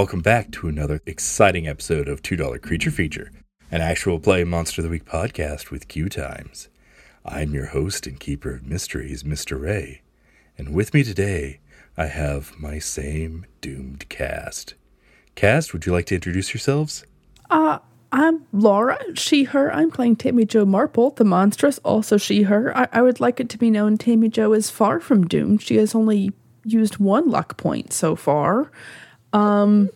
Welcome back to another exciting episode of $2 Creature Feature, an actual play Monster of the Week podcast with QueueTimes. I'm your host and keeper of mysteries, Mr. Ray, and with me today I have my same doomed cast. Cast, would you like to introduce yourselves? Uh, I'm Laura, she, her. I'm playing Tammy Jo Marple, the monstrous, also she, her. I, I would like it to be known Tammy Jo is far from doomed. She has only used one luck point so far. Um,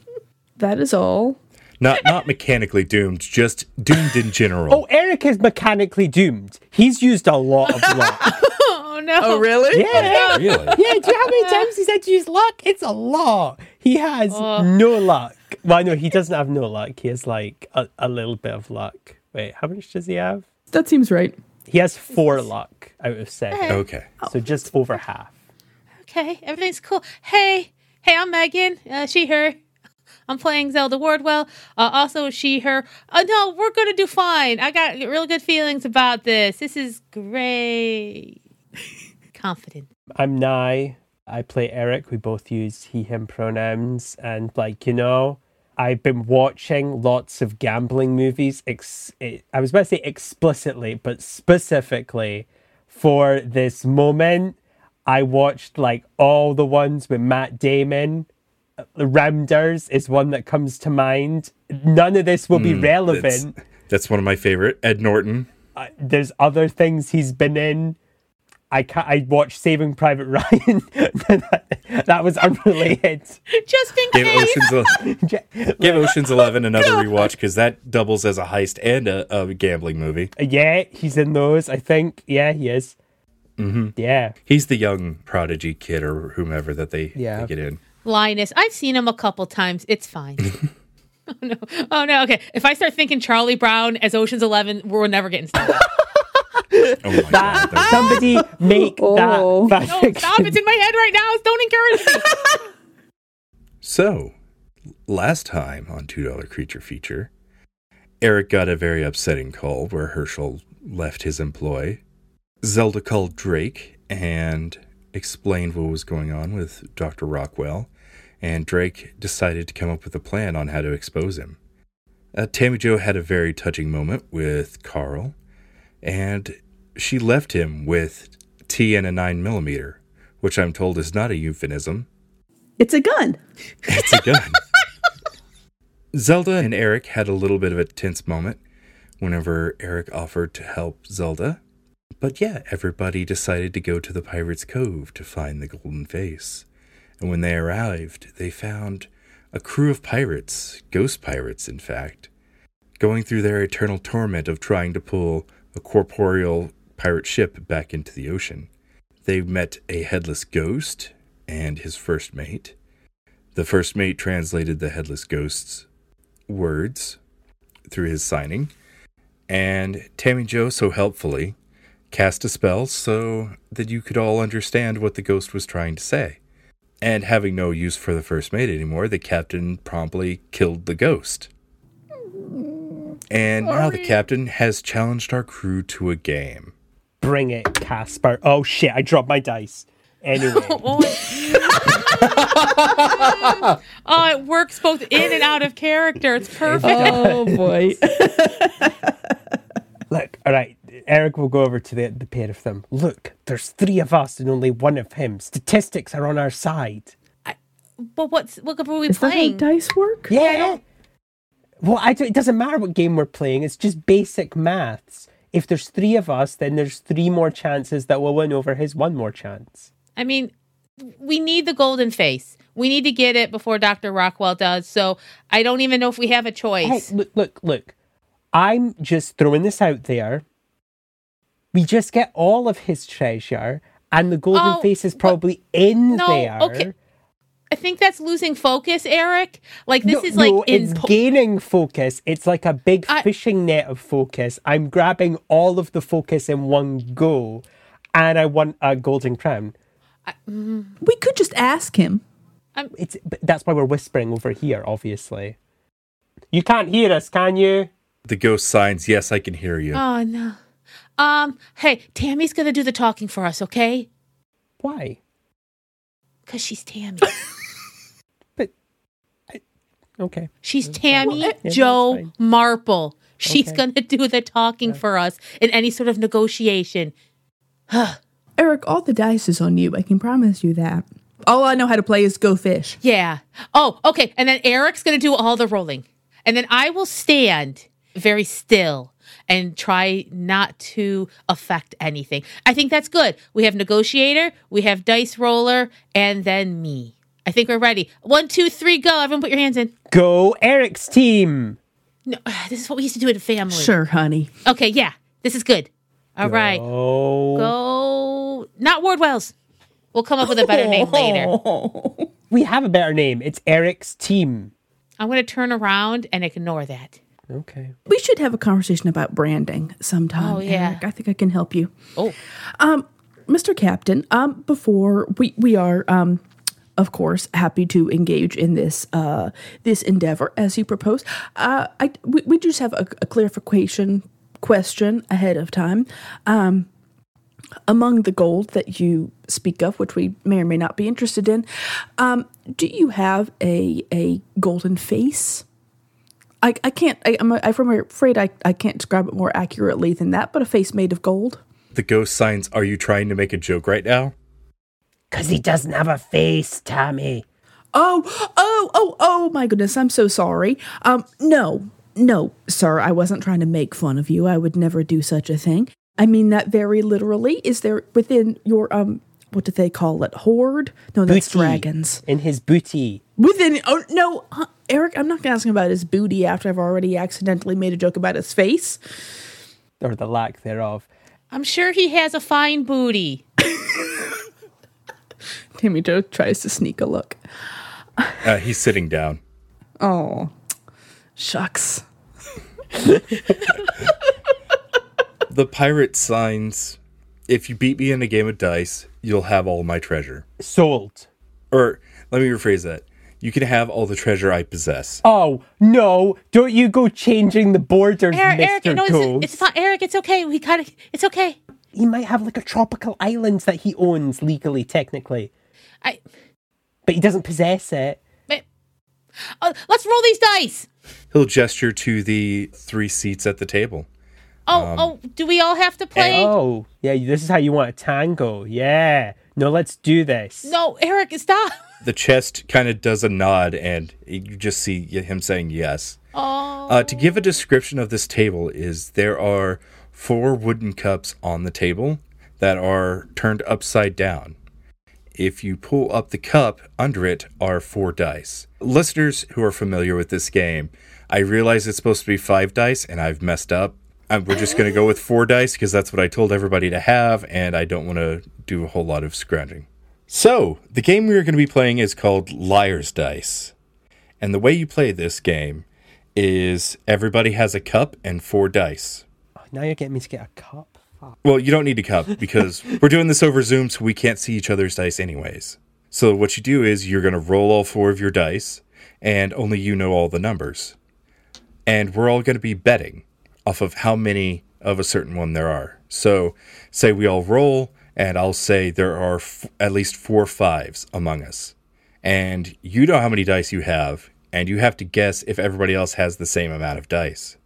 that is all. Not not mechanically doomed, just doomed in general. Oh, Eric is mechanically doomed. He's used a lot of luck. Oh no! Oh, really? yeah. really? Yeah, do you know how many times he's had to use luck? It's a lot. He has no luck. Well, no, he doesn't have no luck. He has like a, a little bit of luck. Wait, how much does he have? That seems right. He has four luck out of seven. Okay. So just over half. Okay, everything's cool. Hey, hey, I'm Meghan. Uh, she, her. I'm playing Zelda Wardwell. Uh, also, she, her. Uh, no, we're gonna do fine. I got real good feelings about this. This is great. Confident. I'm Nye. I play Eric. We both use he, him pronouns. And, like, you know, I've been watching lots of gambling movies. Ex- I was about to say explicitly, but specifically for this moment. I watched, like, all the ones with Matt Damon. Uh, Rounders is one that comes to mind. None of this will be relevant. that's one of my favorite. Ed Norton. Uh, there's other things he's been in. I ca I watched Saving Private Ryan. that, that was unrelated. Just in Give case. Ocean's, give Ocean's Eleven another rewatch because that doubles as a heist and a, a gambling movie. yeah, he's in those. I think. Yeah, he is. Mm-hmm. Yeah. He's the young prodigy kid or whomever that they, Yeah. they get in. Linus, I've seen him a couple times. It's fine. oh no! Oh no! Okay, if I start thinking Charlie Brown as Ocean's Eleven, we're never getting started. Oh my god! Somebody make Oh. that No, stop! It's in my head right now. Don't encourage me. So, last time on Two Dollar Creature Feature, Eric got a very upsetting call where Herschel left his employ. Zelda called Drake and explained what was going on with Dr. Rockwell, and Drake decided to come up with a plan on how to expose him. Uh, Tammy Jo had a very touching moment with Carl, and she left him with T and a 9mm, which I'm told is not a euphemism. It's a gun. It's a gun. Zelda and Eric had a little bit of a tense moment whenever Eric offered to help Zelda. But yeah, everybody decided to go to the Pirate's Cove to find the Golden Face. And when they arrived, they found a crew of pirates, ghost pirates, in fact, going through their eternal torment of trying to pull a corporeal pirate ship back into the ocean. They met a headless ghost and his first mate. The first mate translated the headless ghost's words through his signing, and Tammy Jo so helpfully cast a spell so that you could all understand what the ghost was trying to say. And having no use for the first mate anymore, the captain promptly killed the ghost. And now the captain has challenged our crew to a game. Bring it, Casper. Oh shit! I dropped my dice. Anyway, oh, it works both in and out of character. It's perfect. Oh boy. look. All right, Eric will go over to the the pair of them. Look, there's three of us and only one of him. Statistics are on our side. But what's what were we Is that how playing? dice work? Yeah. Well, I don't, it doesn't matter what game we're playing. It's just basic maths. If there's three of us, then there's three more chances that we'll win over his one more chance. I mean, we need the golden face. We need to get it before Dr. Rockwell does. So I don't even know if we have a Hey, choice. look, look, look. I'm just throwing this out there. We just get all of his treasure, and the golden Oh, face is but- probably in No, there. okay. I think that's losing focus, Eric. Like this no, is like no, in it's po- gaining focus. It's like a big I- fishing net of focus. I'm grabbing all of the focus in one go, and I want a golden crown. Mm. We could just ask him. It's but that's why we're whispering over here. Obviously, you can't hear us, can you? The ghost signs, Yes, I can hear you. Oh no. Um, hey, Tammy's gonna do the talking for us, okay? Why? Cause she's Tammy. But Okay. She's Tammy Well, Joe that's fine. Marple. She's Okay. gonna do the talking for us in any sort of negotiation. Eric, all the dice is on you. I can promise you that. All I know how to play is Go Fish. Yeah. Oh, okay. And then Eric's going to do all the rolling. And then I will stand very still and try not to affect anything. I think that's good. We have negotiator, we have dice roller, and then me. I think we're ready. One, two, three, go. Everyone put your hands in. Go Eric's team. No, this is what we used to do in a family. Sure, honey. Okay, yeah. This is good. All right. Oh. Go. Not Wardwell's. We'll come up with a better name later. We have a better name. It's Eric's team. I'm going to turn around and ignore that. Okay. We should have a conversation about branding sometime. Oh, yeah. Eric. I think I can help you. Oh. Mr. Captain, um, before we we are um, of course, happy to engage in this uh, this endeavor as you propose. Uh, I we, we just have a, a clarification question ahead of time. Um, among the gold that you speak of, which we may or may not be interested in, um, do you have a a golden face? I, I can't. I, I'm, I'm afraid I, I can't describe it more accurately than that. But a face made of gold. The ghost signs, are you trying to make a joke right now? Because he doesn't have a face, Tommy. Oh, oh, oh, oh my goodness, I'm so sorry. Um, no, no, sir, I wasn't trying to make fun of you. I would never do such a thing. I mean that very literally. Is there within your um what do they call it? Horde? No, that's Booty. dragons. In his booty. Within oh no, huh, Eric, I'm not gonna ask about his booty after I've already accidentally made a joke about his face. Or the lack thereof. I'm sure he has a fine booty. Tammy Jo tries to sneak a look. Uh, he's sitting down. Oh, shucks. The pirate signs, if you beat me in a game of dice, you'll have all my treasure. Sold. Or let me rephrase that. You can have all the treasure I possess. Oh, no. Don't you go changing the borders, Eric, Mr. Eric, no, Ghost. it's, it's fine. Eric, it's okay. We got it. It's okay. He might have like a tropical island that he owns legally, technically. I. But he doesn't possess it. but- Uh, let's roll these dice. He'll gesture to the three seats at the table. Oh, oh, do we all have to play? Oh, yeah, this is how you want a tango. Yeah. No, let's do this. No, Eric, stop. The chest kind of does a nod, and you just see him saying yes. Oh, Uh, to give a description of this table is there are four wooden cups on the table that are turned upside down. If you pull up the cup, under it are four dice. Listeners who are familiar with this game, I realize it's supposed to be five dice, and I've messed up. We're just going to go with four dice because that's what I told everybody to have, and I don't want to do a whole lot of scrounging. So, the game we are going to be playing is called Liar's Dice. And the way you play this game is everybody has a cup and four dice. Oh, now you're getting me to get a cup. Fuck. Well, you don't need a cup because we're doing this over Zoom, so we can't see each other's dice anyways. So, what you do is you're going to roll all four of your dice, and only you know all the numbers. And we're all going to be betting off of how many of a certain one there are. So, say we all roll, and I'll say there are f- at least four fives among us. And you know how many dice you have, and you have to guess if everybody else has the same amount of dice.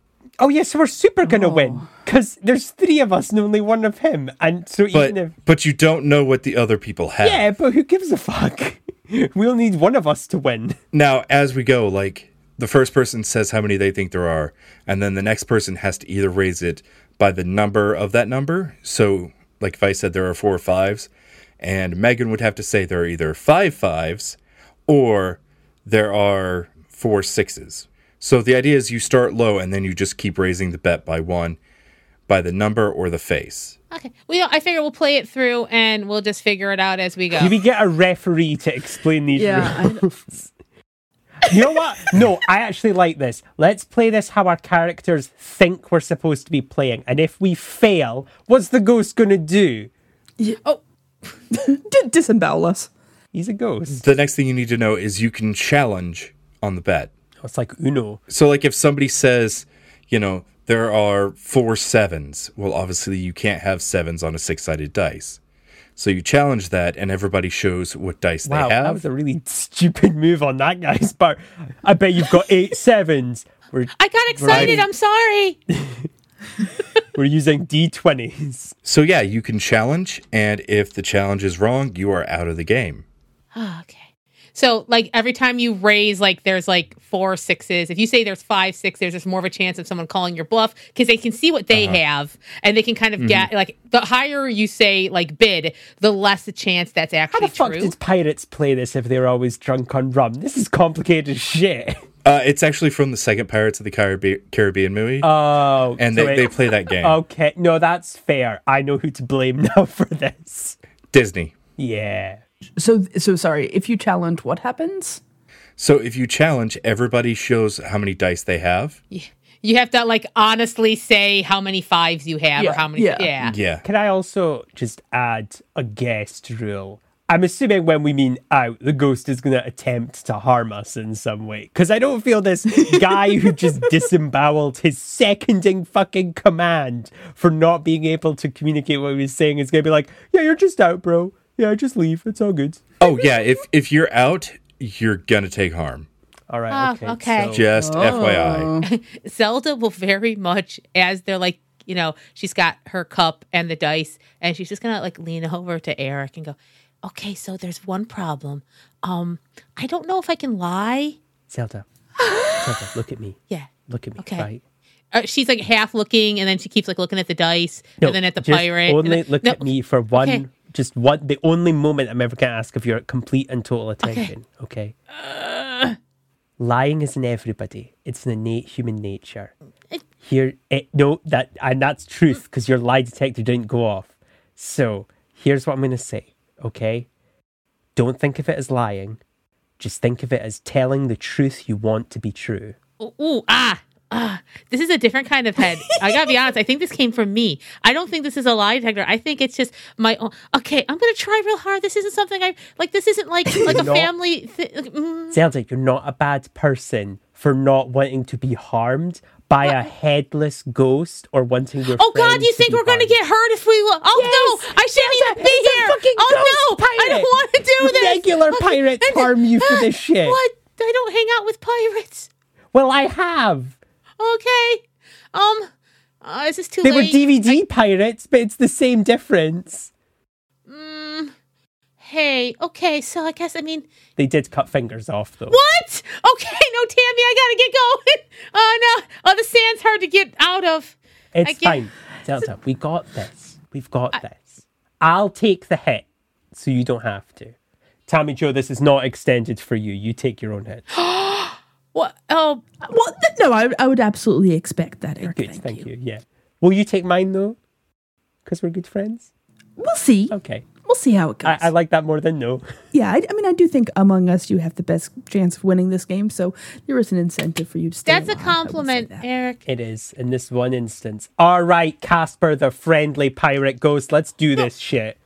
Oh, yes, we're super gonna win. Oh. Because there's three of us and only one of him. And so But even if. but you don't know what the other people have. Yeah, but who gives a fuck? We'll need one of us to win. Now, as we go, like the first person says how many they think there are, and then the next person has to either raise it by the number of that number. So, like if I said there are four fives, and Meghan would have to say there are either five fives or there are four sixes. So the idea is you start low and then you just keep raising the bet by one by the number or the face. okay. We, I figure we'll play it through and we'll just figure it out as we go. Can we get a referee to explain these Yeah, rules? you know what? No, I actually like this. Let's play this how our characters think we're supposed to be playing. And if we fail, what's the ghost going to do? Yeah. oh, D- disembowel us. He's a ghost. The next thing you need to know is you can challenge on the bet. Oh, it's like Uno. So, like, if somebody says, you know, there are four sevens, well, obviously you can't have sevens on a six sided dice. So you challenge that, and everybody shows what dice Wow, they have. that was a really stupid move on that guy's part. I bet you've got eight sevens. We're I got excited. Right. I'm sorry. we're using d20s. so yeah, you can challenge, and if the challenge is wrong, you are out of the game. Oh, okay. So, like every time you raise, like there's like four sixes. If you say there's five sixes, there's just more of a chance of someone calling your bluff because they can see what they have and they can kind of get like the higher you say like bid, the less the chance that's actually. How actually the fuck true. did pirates play this if they were always drunk on rum? This is complicated shit. Uh, it's actually from the second Pirates of the Caribbean, Caribbean movie, Oh, and they, they play that game. Okay, no, that's fair. I know who to blame now for this. Disney. Yeah. So so sorry. If you challenge, what happens? So if you challenge, everybody shows how many dice they have. Yeah. you have to like honestly say how many fives you have or how many. yeah. Yeah. Yeah. Can I also just add a guest rule? I'm assuming when we mean out, the ghost is going to attempt to harm us in some way. Because I don't feel this guy who just disemboweled his seconding fucking command for not being able to communicate what he was saying is going to be like, yeah, you're just out, bro. Yeah, just leave. It's all good. Oh yeah. If if you're out, you're gonna take harm. All right. Ah, okay. okay. so- Just FYI. Zelda will very much as they're like, you know, she's got her cup and the dice, and she's just gonna like lean over to Eric and go, "Okay, so there's one problem. Um, I don't know if I can lie. Zelda. Zelda, look at me. Yeah, Look at me. Okay. Right. uh, she's like half looking, and then she keeps like looking at the dice, and then at the just pirate. and Only then- look no, at me for one, okay. Just one. The only moment I'm ever going to ask if you're complete and total attention. Okay. Lying is in everybody. It's an innate human nature. Here, it, no, that and that's truth because your lie detector didn't go off. So here's what I'm going to say. Okay. Don't think of it as lying. Just think of it as telling the truth you want to be true. Ooh, ooh, ah, ah. This is a different kind of head. I gotta be honest. I think this came from me. I don't think this is a lie detector. I think it's just my own. Okay, I'm gonna try real hard. This isn't something I like. This isn't like like a not- family. Th- mm. Zelda, you're not a bad person for not wanting to be harmed by a headless ghost or wanting your Oh God, you think we're gonna get hurt if we? lo- Oh Yes, no, I shouldn't even be here. Oh no, ghost I don't want to do this. Regular pirates harm you for this shit. What? I don't hang out with pirates. Well, I have. Okay. Um. Uh, is this too They were late? DVD pirates, but it's the same difference. Mm, hey. Okay. So I guess I mean. They did cut fingers off, though. What? Okay, no, Tammy, I gotta get going. Oh no, oh the sand's hard to get out of. It's I get- fine. Zelda, we got this. We've got this. I'll take the hit, so you don't have to. Tammy Jo, this is not extended for you. You take your own hit. What? Oh, Well, th- no, I, I would absolutely expect that, Eric. Good, Thank, thank, you. you. Yeah. Will you take mine though? Because we're good friends. We'll see. Okay. We'll see how it goes. I, I like that more than no. yeah, I, I mean, I do think among us, you have the best chance of winning this game, so there is an incentive for you to stay. that's a alive, I will say compliment, that. Eric. It is in this one instance. All right, Casper, the friendly pirate ghost. Let's do this shit.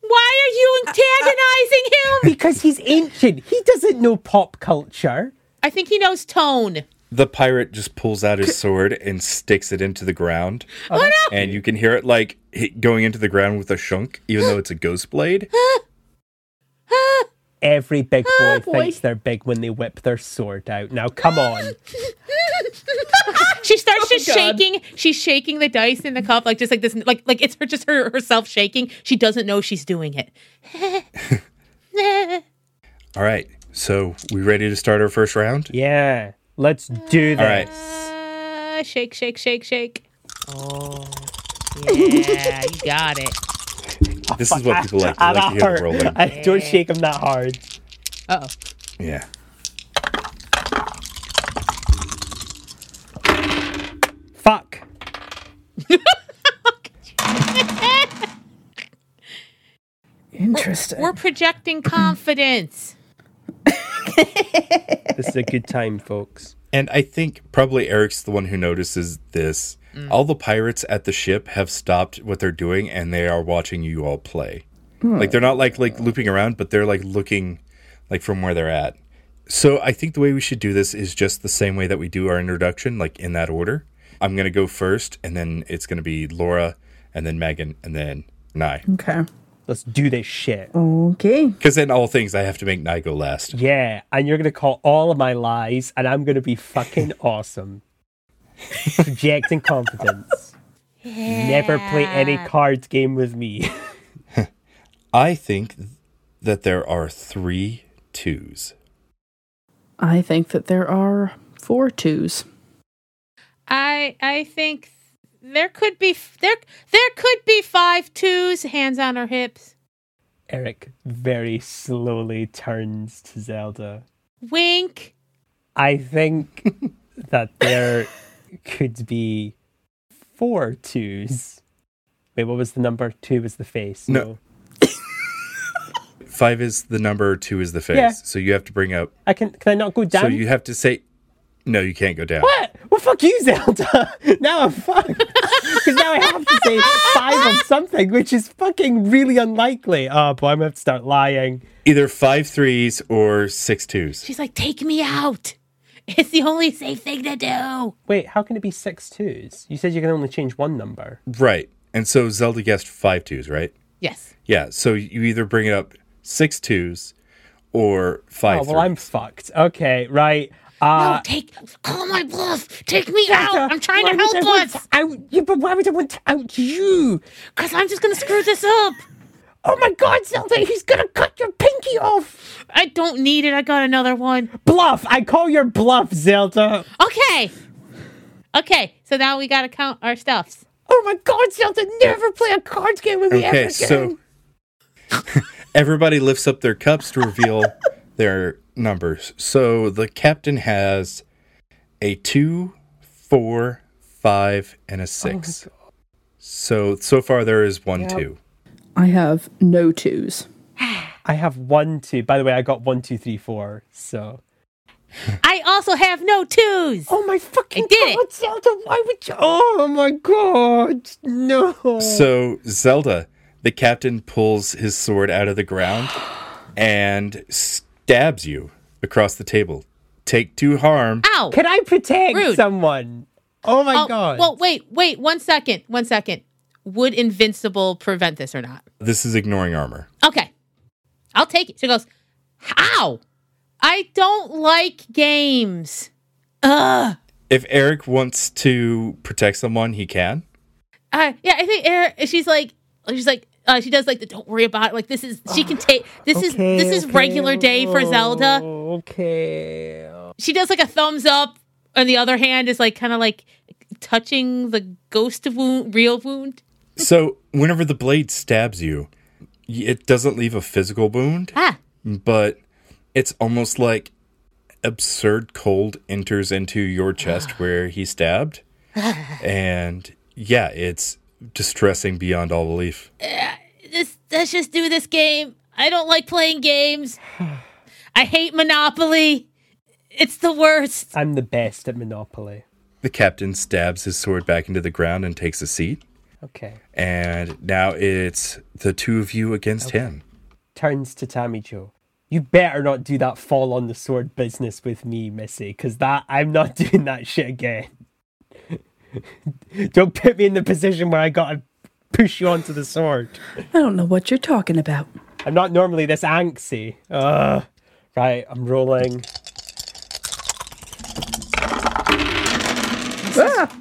Why are you uh, uh, antagonizing him? Because he's ancient. He doesn't know pop culture. I think he knows tone. The pirate just pulls out his sword and sticks it into the ground, Oh no! and you can hear it like going into the ground with a shunk, even though it's a ghost blade. Every big boy boy. thinks they're big when they whip their sword out. Now, come on. she starts oh just God. shaking. She's shaking the dice in the cup, like just like this, like like it's her just her herself shaking. She doesn't know she's doing it. All right, so we ready to start our first round? Yeah, let's do this. All right. Uh, shake, shake, shake, shake. Oh, yeah, you got it. This is what people like. They Ah, like to hear them rolling. I don't shake them that hard. Uh oh. Yeah. Fuck. Interesting. We're projecting confidence. This is a good time, folks. And I think probably Eric's the one who notices this. Mm. All the pirates at the ship have stopped what they're doing and they are watching you all play. Hmm. Like they're not like like looping around, but they're like looking like from where they're at. So I think the way we should do this is just the same way that we do our introduction, like in that order. I'm gonna go first, and then it's gonna be Laura, and then Meghan, and then Nye. okay. Let's do this shit. Okay. Because in all things, I have to make Nye go last. Yeah, and you're gonna call all of my lies, and I'm gonna be fucking awesome. Projecting confidence. Never play any card game with me. I think that there are three twos. I think that there are four twos. I I think there could be there there could be five twos. Hands on her hips. Eric very slowly turns to Zelda. Wink. I think that there could be four twos. Wait, what was the number? Two was the face. No. Five is the number, two is the face. Yeah. So you have to bring up. I can. Can I not go down? So you have to say. No, you can't go down. What? Well, fuck you, Zelda. now I'm fucked. Because now I have to say five of something, which is fucking really unlikely. Oh, boy, I'm gonna have to start lying. Either five threes or six twos. She's like, take me out. It's the only safe thing to do. Wait, how can it be six twos? You said you can only change one number. Right. And so Zelda guessed five twos, right? Yes. Yeah. So you either bring it up six twos or five. oh, well, I'm fucked. Okay, right. No, Uh, take call my bluff. Take me out. I'm trying to help want us. to Out, yeah, but why would I want to out you? Cause I'm just gonna screw this up. Oh my god, Zelda, he's gonna cut your pinky off! I don't need it. I got another one. Bluff! I call your bluff, Zelda! Okay. Okay. So now we gotta count our stuffs. Oh my god, Zelda, never play a cards game with me ever Okay. again! So everybody lifts up their cups to reveal their numbers. So the captain has a two, four, five, and a oh six. so so far there is one two. I have no twos. I have one, two. By the way, I got one, two, three, four, so. I also have no twos. Oh my fucking I did it. Zelda, why would you? Oh my god, no! So Zelda, the captain pulls his sword out of the ground and stabs you across the table. Take two harm. Ow. Can I protect Rude. someone? Oh my Oh, god. Well, wait, wait, one second, one second. Would Invincible prevent this or not? This is ignoring armor. Okay. I'll take it. She goes, How? I don't like games. Ugh. If Eric wants to protect someone, he can. Uh, yeah, I think Eric, she's like, she's like, uh, she does like the don't worry about it. Like this is, she can take, this is, Okay, this is okay, regular day for Zelda. Okay. She does like a thumbs up. and the other hand, is like kind of like touching the ghost of wound, real wound. So whenever the blade stabs you, it doesn't leave a physical wound, Ah, but it's almost like absurd cold enters into your chest where he stabbed. and yeah, it's distressing beyond all belief. Uh, this, let's just do this game. I don't like playing games. I hate Monopoly. It's the worst. I'm the best at Monopoly. The captain stabs his sword back into the ground and takes a seat. Okay. And now it's the two of you against him. Turns to Tammy Jo. You better not do that fall on the sword business with me, Missy, because that I'm not doing that shit again. Don't put me in the position where I gotta push you onto the sword. I don't know what you're talking about. I'm not normally this anxy. Ugh. Right, I'm rolling. Ah!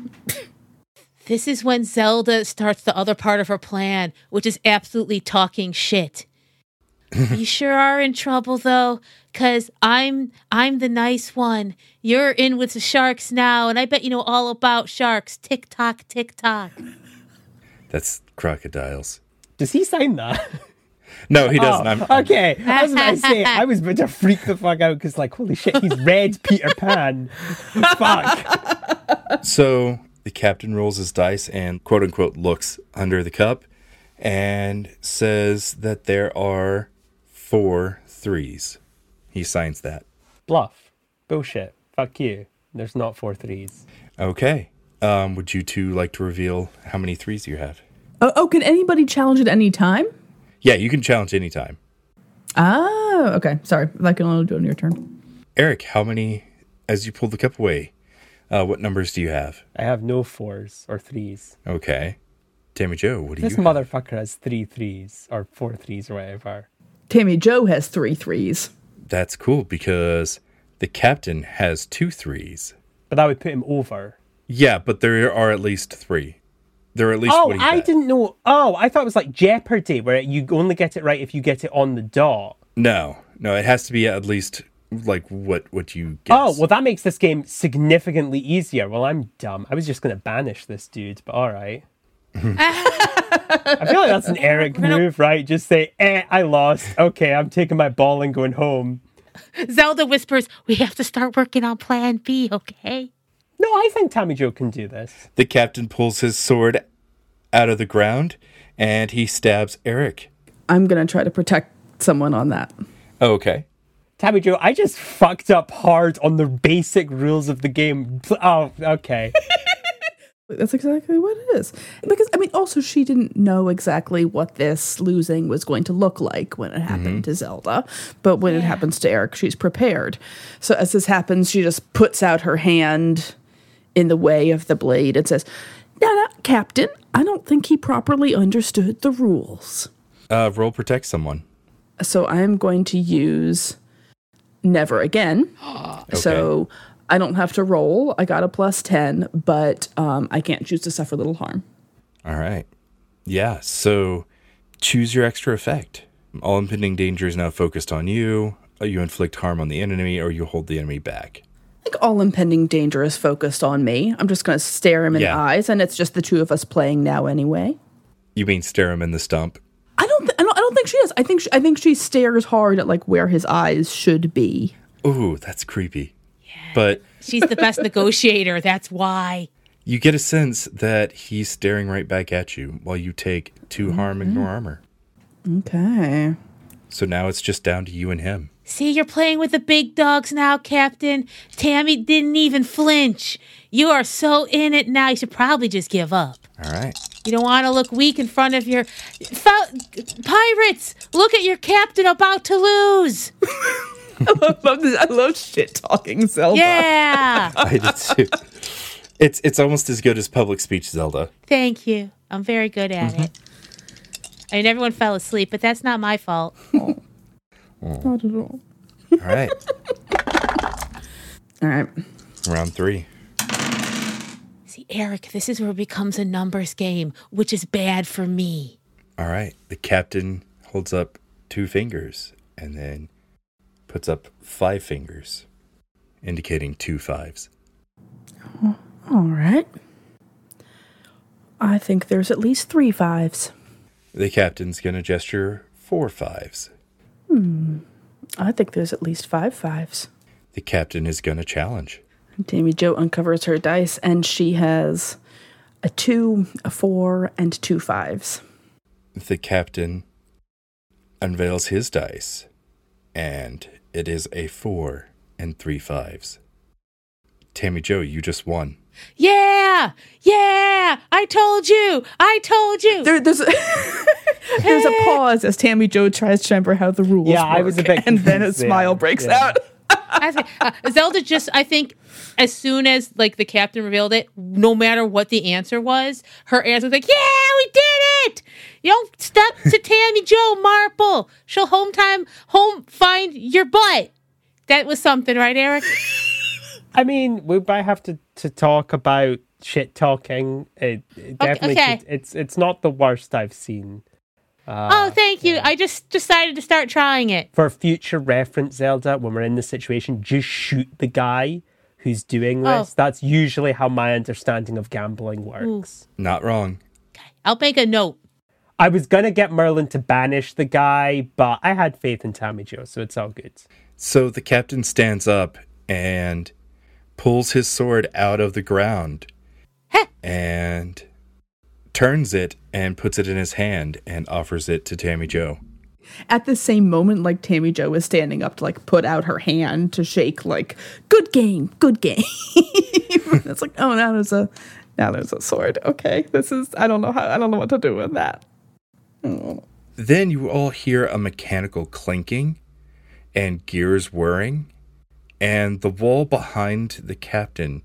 This is when Zelda starts the other part of her plan, which is absolutely talking shit. You sure are in trouble though, cause I'm I'm the nice one. You're in with the sharks now, and I bet you know all about sharks. Tick tock, tick tock. That's crocodiles. Does he sign that? No, he doesn't. Oh, I'm, okay. I was about to say, I was about to freak the fuck out because, like, holy shit, he's read Peter Pan. fuck. So the captain rolls his dice and quote unquote looks under the cup and says that there are four threes. He signs that. Bluff. Bullshit. Fuck you. There's not four threes. Okay. Um, would you two like to reveal how many threes you have? Oh, oh, can anybody challenge at any time? Yeah, you can challenge anytime. Oh, okay. Sorry. I can only do it on your turn. Eric, how many, as you pull the cup away, uh, what numbers do you have? I have no fours or threes. Okay. Tammy Jo, what do This you? This motherfucker has three threes or four threes or whatever. Tammy Jo has three threes. That's cool because the captain has two threes. But that would put him over. Yeah, but there are at least three. There are at least. Oh, what do I bet? didn't know. Oh, I thought it was like Jeopardy, where you only get it right if you get it on the dot. No, no, it has to be at least like what what you guess. Oh, well, that makes this game significantly easier. Well, I'm dumb. I was just going to banish this dude, but all right. I feel like that's an Eric move, right? Just say, eh, I lost. Okay, I'm taking my ball and going home. Zelda whispers, "We have to start working on Plan B, okay?" No, I think Tammy Jo can do this. The captain pulls his sword out of the ground and he stabs Eric. I'm going to try to protect someone on that. Okay. Tammy Jo, I just fucked up hard on the basic rules of the game. Oh, okay. That's exactly what it is. Because, I mean, also, she didn't know exactly what this losing was going to look like when it happened to Zelda. But when it happens to Eric, she's prepared. So, as this happens, she just puts out her hand in the way of the blade and says, No, no, Captain, I don't think he properly understood the rules. Uh, roll protect someone. So, I'm going to use Never Again. So, I don't have to roll. I got a plus 10, but um, I can't choose to suffer little harm. All right. Yeah. So choose your extra effect. All impending danger is now focused on you. Uh, You inflict harm on the enemy, or you hold the enemy back. I think all impending danger is focused on me. I'm just going to stare him in Yeah. the eyes, and it's just the two of us playing now anyway. You mean stare him in the stump? I don't, th- I don't, I don't think she is. I think, she, I think she stares hard at like where his eyes should be. Ooh, that's creepy. But She's the best negotiator. That's why. you get a sense that he's staring right back at you while you take 2 harm, ignore mm-hmm. armor. Okay. So now it's just down to you and him. See, you're playing with the big dogs now, Captain. Tammy didn't even flinch. You are so in it now. You should probably just give up. All right. You don't want to look weak in front of your Fou- pirates. Look at your captain about to lose. I love this. I love shit talking Zelda. Yeah. I did too. It's it's almost as good as public speech, Zelda. Thank you. I'm very good at mm-hmm. it. I mean, everyone fell asleep, but that's not my fault. Not at all. All right. All right. Round three. See, Eric, this is where it becomes a numbers game, which is bad for me. All right. The captain holds up two fingers and then puts up five fingers, indicating two fives. All right. I think there's at least three fives. The captain's going to gesture four fives. Hmm. I think there's at least five fives. The captain is going to challenge. Tammy Jo uncovers her dice, and she has a two, a four, and two fives. The captain unveils his dice, and it is a four and three fives. Tammy Jo, you just won. Yeah, yeah. I told you. I told you. There, there's a, there's a pause as Tammy Jo tries to remember how the rules. Yeah, I was a work, bit and then a confused there. smile breaks Yeah. out. I think, uh, Zelda just, I think, as soon as like the captain revealed it, no matter what the answer was, her answer was like, "Yeah, we did it! You don't step to Tammy Jo Marple. She'll home time, home find your butt." That was something, right, Eric? I mean, we might have to, to talk about shit talking. It, it definitely, okay. could- it's it's not the worst I've seen. Uh, oh, thank you. I just decided to start trying it. For future reference, Zelda, when we're in this situation, just shoot the guy who's doing Oh. this. That's usually how my understanding of gambling works. Not wrong. I'll make a note. I was gonna get Merlin to banish the guy, but I had faith in Tammy Jo, so it's all good. So the captain stands up and pulls his sword out of the ground Heh. and turns it and puts it in his hand and offers it to Tammy Jo. At the same moment, like Tammy Jo is standing up to like put out her hand to shake, like "Good game, good game." it's like, oh, now there's a now there's a sword. Okay, this is I don't know how I don't know what to do with that. Then you all hear a mechanical clinking and gears whirring, and the wall behind the captain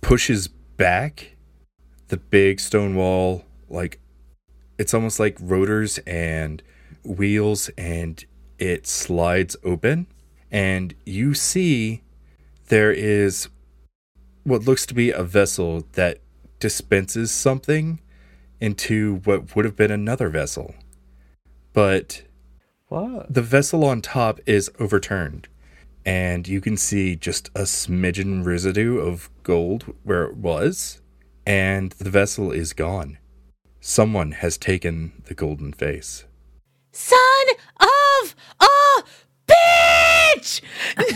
pushes back. The big stone wall like it's almost like rotors and wheels and it slides open and you see there is what looks to be a vessel that dispenses something into what would have been another vessel. But What? the vessel on top is overturned, and you can see just a smidgen residue of gold where it was, and the vessel is gone. Someone has taken the golden face. Son of a bitch!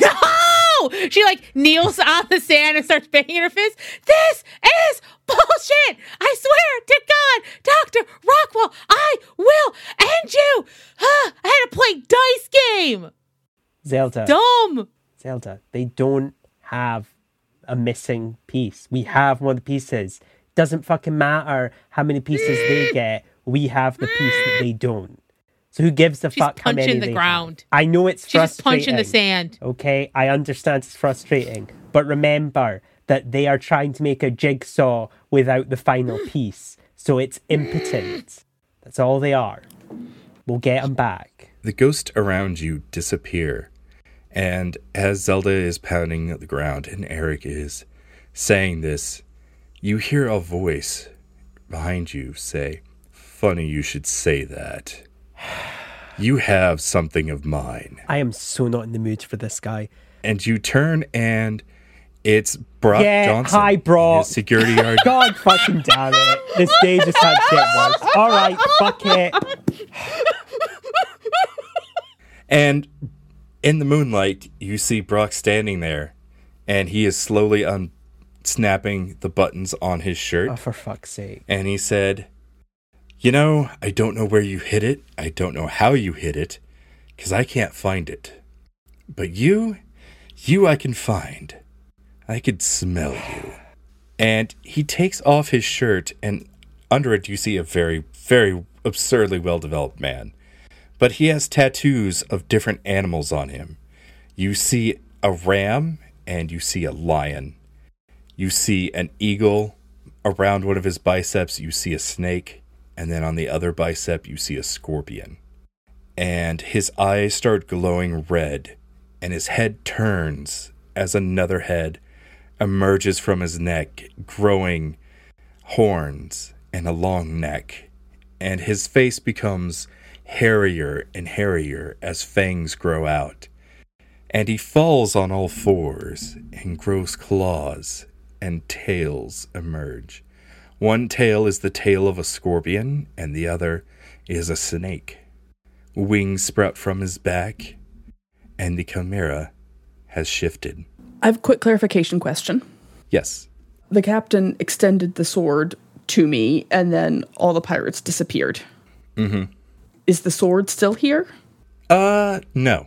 No! She like kneels on the sand and starts banging her fist. This is bullshit! I swear to God, Dr. Rockwell, I will end you! Huh, I had to play dice game! Zelda. Dumb! Zelda. They don't have a missing piece. We have one of the pieces. Doesn't fucking matter how many pieces they mm. get. We have the piece that they don't. So who gives a She's fuck how many punching the they ground. have? I know it's She's just frustrating. punching the sand. Okay, I understand it's frustrating, but remember that they are trying to make a jigsaw without the final piece, so it's impotent. That's all they are. We'll get them back. The ghosts around you disappear, and as Zelda is pounding the ground and Eric is saying this, you hear a voice behind you say, Funny you should say that. You have something of mine. I am so not in the mood for this guy. And you turn and it's Brock Yeah, Johnson. hi, Brock. security guard. God fucking damn it. This day just had shit worse. Alright, fuck it. And in the moonlight, you see Brock standing there, and he is slowly unsnapping the buttons on his shirt. Oh, for fuck's sake. And he said, You know, I don't know where you hid it. I don't know how you hid it, because I can't find it. But you, you I can find. I could smell you. And he takes off his shirt, and under it, you see a very, very absurdly well developed man. But he has tattoos of different animals on him. You see a ram, and you see a lion. You see an eagle. Around one of his biceps, you see a snake. And then on the other bicep, you see a scorpion. And his eyes start glowing red, and his head turns as another head emerges from his neck, growing horns and a long neck. And his face becomes hairier and hairier as fangs grow out. And he falls on all fours, and gross claws and tails emerge. One tail is the tail of a scorpion, and the other is a snake. Wings sprout from his back, and the chimera has shifted. I have a quick clarification question. Yes, The captain extended the sword to me, and then all the pirates disappeared. Mm-hmm. Is the sword still here? Uh, no.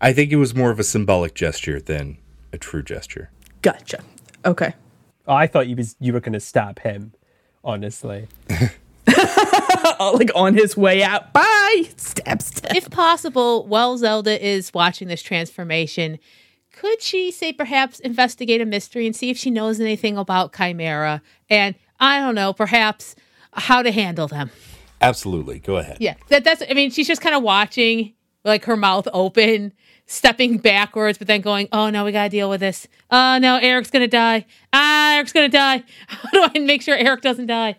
I think it was more of a symbolic gesture than a true gesture. Gotcha. Okay. I thought you was you were gonna stab him, honestly. Like on his way out. Bye. Stab, stab. if possible, while Zelda is watching this transformation, could she say perhaps investigate a mystery and see if she knows anything about Chimera and I don't know, perhaps how to handle them? Absolutely. Go ahead. Yeah, that that's. I mean, she's just kind of watching, like her mouth open, stepping backwards, but then going, "Oh no, we gotta deal with this. Oh no, Eric's gonna die. Ah, Eric's gonna die. How do I make sure Eric doesn't die?"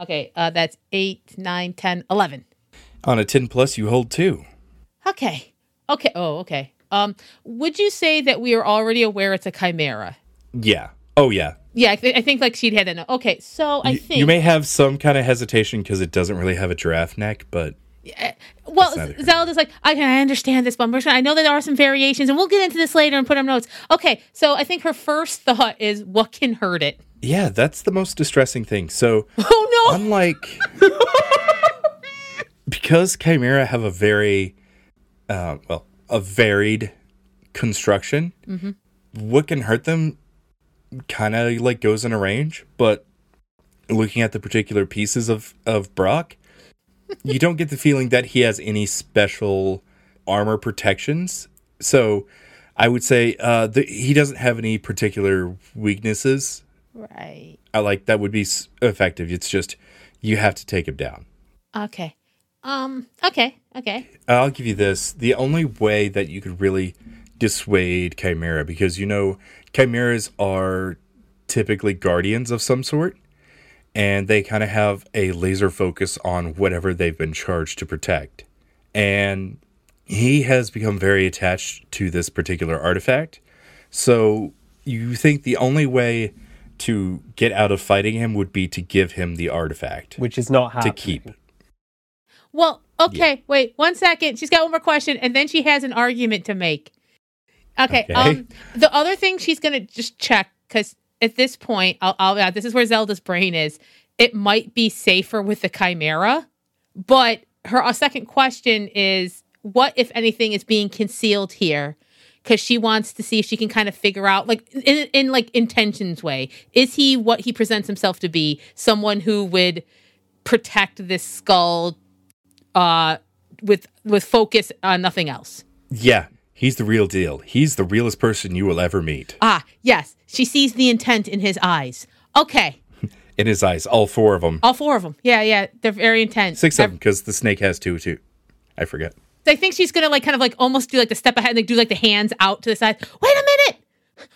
Okay, uh, that's eight, nine, ten, eleven. On a 10 plus, you hold two. Okay. Okay. Oh, okay. Um, would you say that we are already aware it's a chimera? Yeah. Oh, yeah. Yeah, I, th- I think like she'd had that. Okay, so I You- think you may have some kind of hesitation because it doesn't really have a giraffe neck, but Well, Zelda's like, I, can I understand this, but I know that there are some variations, and we'll get into this later and put on notes. Okay, so I think her first thought is, what can hurt it? yeah, that's the most distressing thing. So, Oh no! unlike because chimera have a very uh, well a varied construction what can hurt them kind of like goes in a range but looking at the particular pieces of of brock you don't get the feeling that he has any special armor protections so i would say uh the, he doesn't have any particular weaknesses right. I like that would be effective. It's just you have to take him down. Okay. Um. Okay. Okay. I'll give you this. The only way that you could really dissuade Chimera, because you know, Chimeras are typically guardians of some sort, and they kind of have a laser focus on whatever they've been charged to protect. And he has become very attached to this particular artifact. So you think the only way to get out of fighting him would be to give him the artifact which is not how to keep. Well, okay, wait one second. She's got one more question, and then she has an argument to make. Okay. Okay. Um, the other thing she's gonna just check because at this point, I'll, I'll this is where Zelda's brain is. It might be safer with the Chimera, but her second question is, what if anything is being concealed here? Because she wants to see if she can kind of figure out, like in, in like intentions way, is he what he presents himself to be? Someone who would protect this skull uh with with focus on nothing else. Yeah, he's the real deal. He's the realest person you will ever meet. Ah, yes. She sees the intent in his eyes. Okay. In his eyes, all four of them. All four of them. Yeah, yeah. They're very intense. Six of them, because the snake has two, too. I forget. I think she's gonna like kind of like almost do like the step ahead and like do like the hands out to the side. Wait a minute.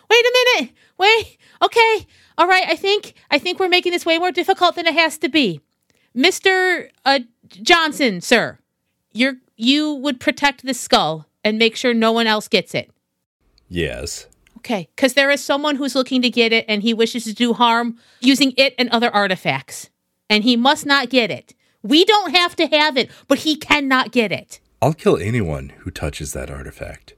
Wait a minute. Wait. Okay. All right. I think I think we're making this way more difficult than it has to be. Mr. Uh, Johnson, sir. You're you would protect the skull and make sure no one else gets it. Yes. Okay, because there is someone who's looking to get it and he wishes to do harm using it and other artifacts. And he must not get it. We don't have to have it, but he cannot get it. I'll kill anyone who touches that artifact.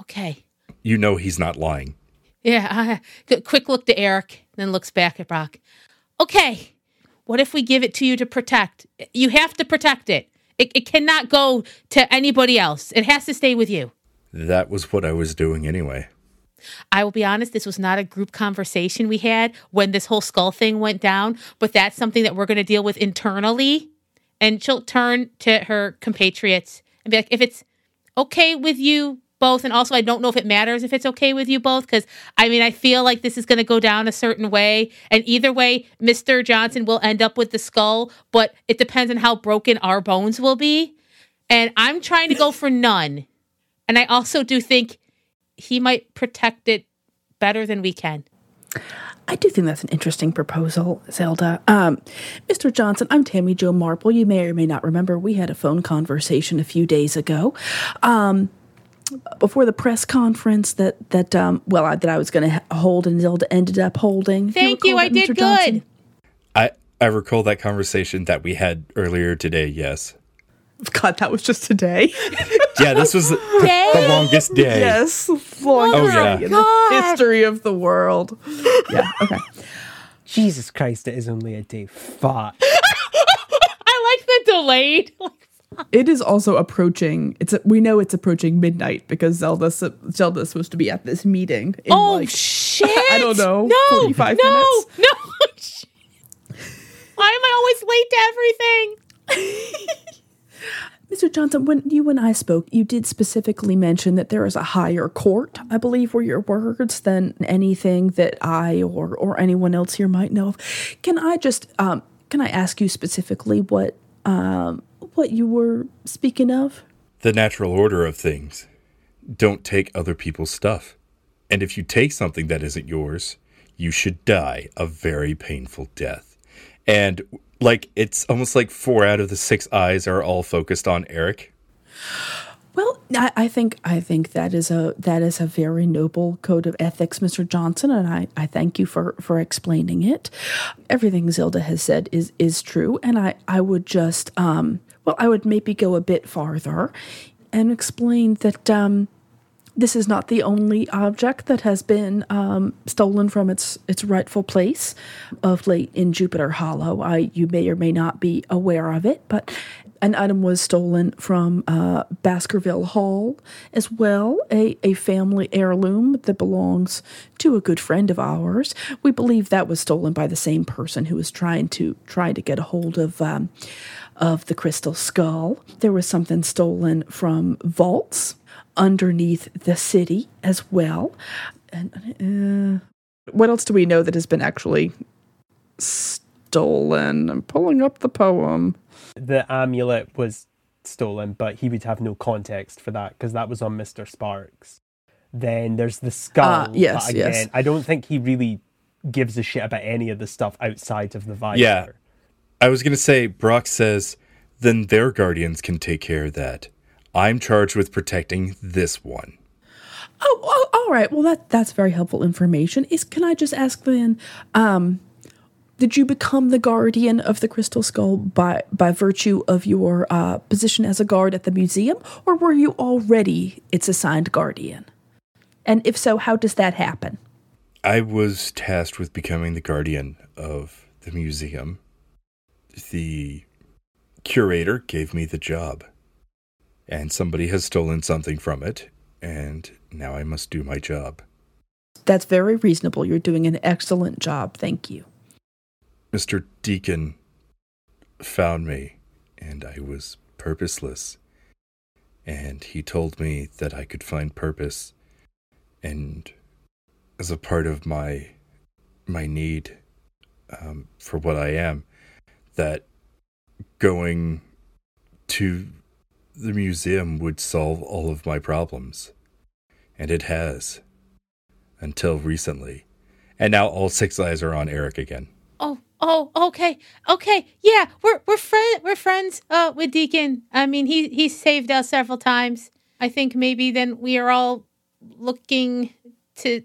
Okay. You know he's not lying. Yeah, uh, quick look to Eric, then looks back at Brock. Okay, what if we give it to you to protect? You have to protect it. It, it cannot go to anybody else. It has to stay with you. That was what I was doing anyway. I will be honest, this was not a group conversation we had when this whole skull thing went down, but that's something that we're going to deal with internally. And she'll turn to her compatriots and be like, if it's okay with you both, and also I don't know if it matters if it's okay with you both, because I mean, I feel like this is going to go down a certain way. And either way, Mr. Johnson will end up with the skull, but it depends on how broken our bones will be. And I'm trying to go for none. And I also do think he might protect it better than we can. I do think that's an interesting proposal, Zelda. Um, Mr. Johnson, I'm Tammy Jo Marple. You may or may not remember we had a phone conversation a few days ago. Um, before the press conference that that um, well I, that I was going to hold and Zelda ended up holding. Thank you. recall I that, did Mr. good. Johnson? I I recall that conversation that we had earlier today. Yes. God, that was just today. Yeah, this was the, the longest day. yes, long Oh, day yeah. in the history of the world. Yeah. Okay. Jesus Christ, it is only a day. Fuck. I like the delayed. It is also approaching. It's a, we know it's approaching midnight because Zelda Zelda's supposed to be at this meeting. In Oh like, shit! I don't know, No, 45 no, minutes? no. Why am I always late to everything? Mr. Johnson, when you and I spoke, you did specifically mention that there is a higher court, I believe were your words, than anything that I or or anyone else here might know of. Can I just um can I ask you specifically what um what you were speaking of? The natural order of things. Don't take other people's stuff. And if you take something that isn't yours, you should die a very painful death. And like it's almost like four out of the six eyes are all focused on Eric. Well, I, I think I think that is a that is a very noble code of ethics, Mr. Johnson, and I, I thank you for, for explaining it. Everything Zelda has said is is true, and I, I would just um well I would maybe go a bit farther and explain that um this is not the only object that has been um, stolen from its its rightful place of late in Jupiter Hollow. I you may or may not be aware of it, but an item was stolen from uh, Baskerville Hall as well, a, a family heirloom that belongs to a good friend of ours. We believe that was stolen by the same person who was trying to trying to get a hold of um, of the crystal skull. There was something stolen from vaults underneath the city as well. And uh, what else do we know that has been actually stolen. I'm pulling up the poem. The amulet was stolen, but he would have no context for that because that was on Mr. Sparks. Then there's the skull. Ah, yes, again, yes. I don't think he really gives a shit about any of the stuff outside of the Viper. Yeah. I was going to say, Brock says, then their guardians can take care of that. I'm charged with protecting this one. Oh, oh, all right. Well, that that's very helpful information. Is can I just ask then? Um, did you become the guardian of the crystal skull by by virtue of your uh, position as a guard at the museum, or were you already its assigned guardian? And if so, how does that happen? I was tasked with becoming the guardian of the museum. The curator gave me the job. And somebody has stolen something from it, and now I must do my job. That's very reasonable. You're doing an excellent job. Thank you. Mr. Deacon found me, and I was purposeless. And he told me that I could find purpose, and as a part of my my need um, for what I am, that going to the museum would solve all of my problems, and it has until recently. And now all six eyes are on Eric again. Oh, oh, okay, okay, yeah, we're we're friend we're friends uh, with Deacon. I mean, he he saved us several times. I think maybe then we are all looking to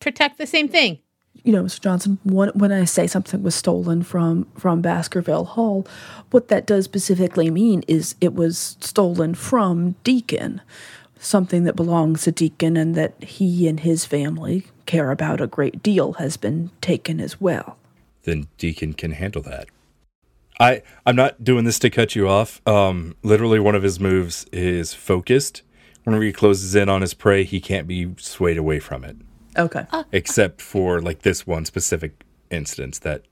protect the same thing. You know, Mr. Johnson, when, I say something was stolen from from Baskerville Hall, what that does specifically mean is it was stolen from Deacon, something that belongs to Deacon and that he and his family care about a great deal has been taken as well. then Deacon can handle that. I I'm not doing this to cut you off. Um, literally, one of his moves is focused. Whenever he closes in on his prey, he can't be swayed away from it, Okay. Uh, except for like this one specific instance that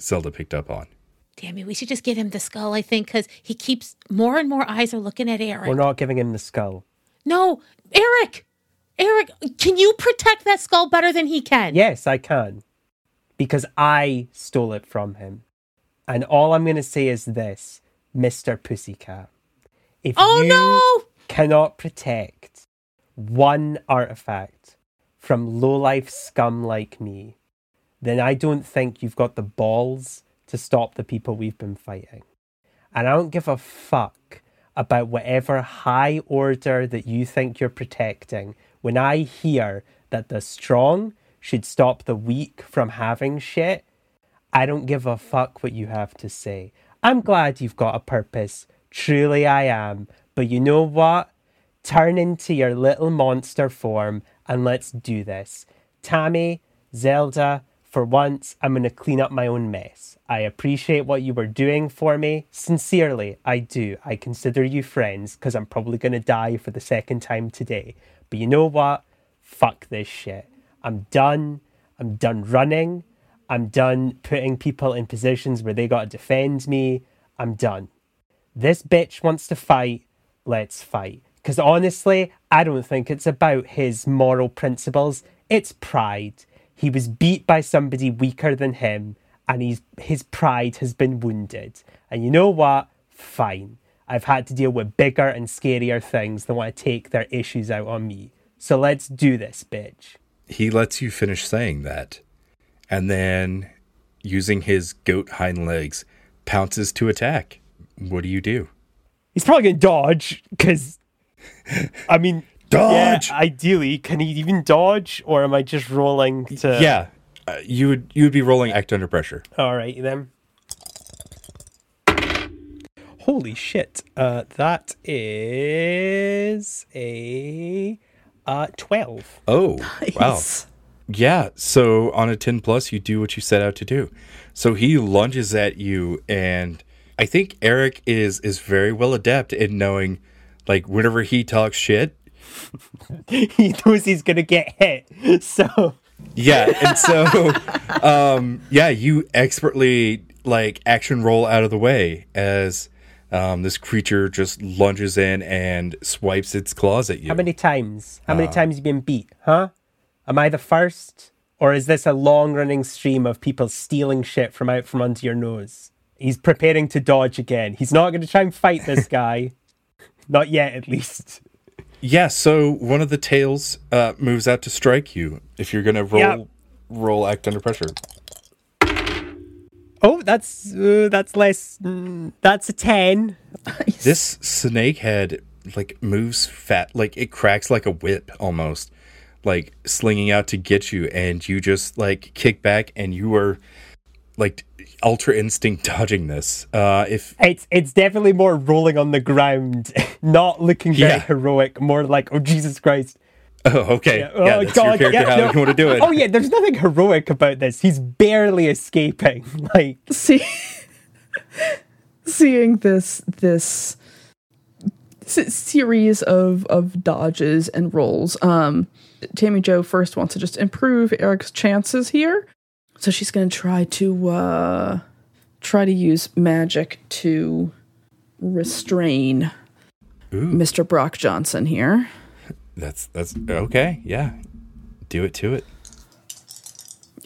Zelda picked up on. Damn it, we should just give him the skull. I think because he keeps more and more eyes are looking at Eric. We're not giving him the skull. No, Eric, Eric, can you protect that skull better than he can? Yes, I can. Because I stole it from him. And all I'm going to say is this, Mr. Pussycat. If Oh you no! cannot protect one artifact from low-life scum like me, then I don't think you've got the balls to stop the people we've been fighting. And I don't give a fuck about whatever high order that you think you're protecting when I hear that the strong should stop the weak from having shit. I don't give a fuck what you have to say. I'm glad you've got a purpose. Truly, I am. But you know what? Turn into your little monster form and let's do this. Tammy, Zelda, for once, I'm going to clean up my own mess. I appreciate what you were doing for me. Sincerely, I do. I consider you friends because I'm probably going to die for the second time today. But you know what? Fuck this shit. I'm done. I'm done running. I'm done putting people in positions where they got to defend me. I'm done. This bitch wants to fight. Let's fight. Because honestly, I don't think it's about his moral principles. It's pride. He was beat by somebody weaker than him, and he's, his pride has been wounded. And you know what? Fine. I've had to deal with bigger and scarier things than want to take their issues out on me. So let's do this, bitch. He lets you finish saying that, and then, using his goat hind legs, pounces to attack. What do you do? He's probably gonna dodge because, I mean, Dodge! Yeah, ideally, can he even dodge, or am I just rolling to? yeah, uh, you would you would be rolling act under pressure. All right then. Holy shit! Uh, that is a uh twelve. Oh, wow. Yeah, so on a 10 plus, you do what you set out to do. So he lunges at you, and I think Eric is is very well adept in knowing, like, whenever he talks shit. he knows he's gonna get hit, so Yeah, and so, um, yeah, you expertly like action roll out of the way as um, this creature just lunges in and swipes its claws at you. how many times? How many times you been beat? Huh? Am I the first? Or is this a long running stream of people stealing shit from out from under your nose? He's preparing to dodge again. He's not going to try and fight this guy. Not yet, at least. Yeah, so one of the tails uh, moves out to strike you. If you're gonna roll, Yep. roll act under pressure. Oh, that's uh, that's less. Mm, that's a ten. This snake head like moves fat, like it cracks like a whip almost, like slinging out to get you, and you just like kick back, and you are like ultra instinct dodging this. Uh, if It's it's definitely more rolling on the ground, not looking very Yeah. heroic. More like, oh Jesus Christ! oh, okay, yeah, Oh, that's your character. yeah, how no. you want to do it? Oh yeah, there's nothing heroic about this. He's barely escaping. Like see seeing this this series of of dodges and rolls um tammy jo first wants to just improve eric's chances here so she's going to try to uh try to use magic to restrain mr brock johnson here That's that's okay. Yeah, do it to it.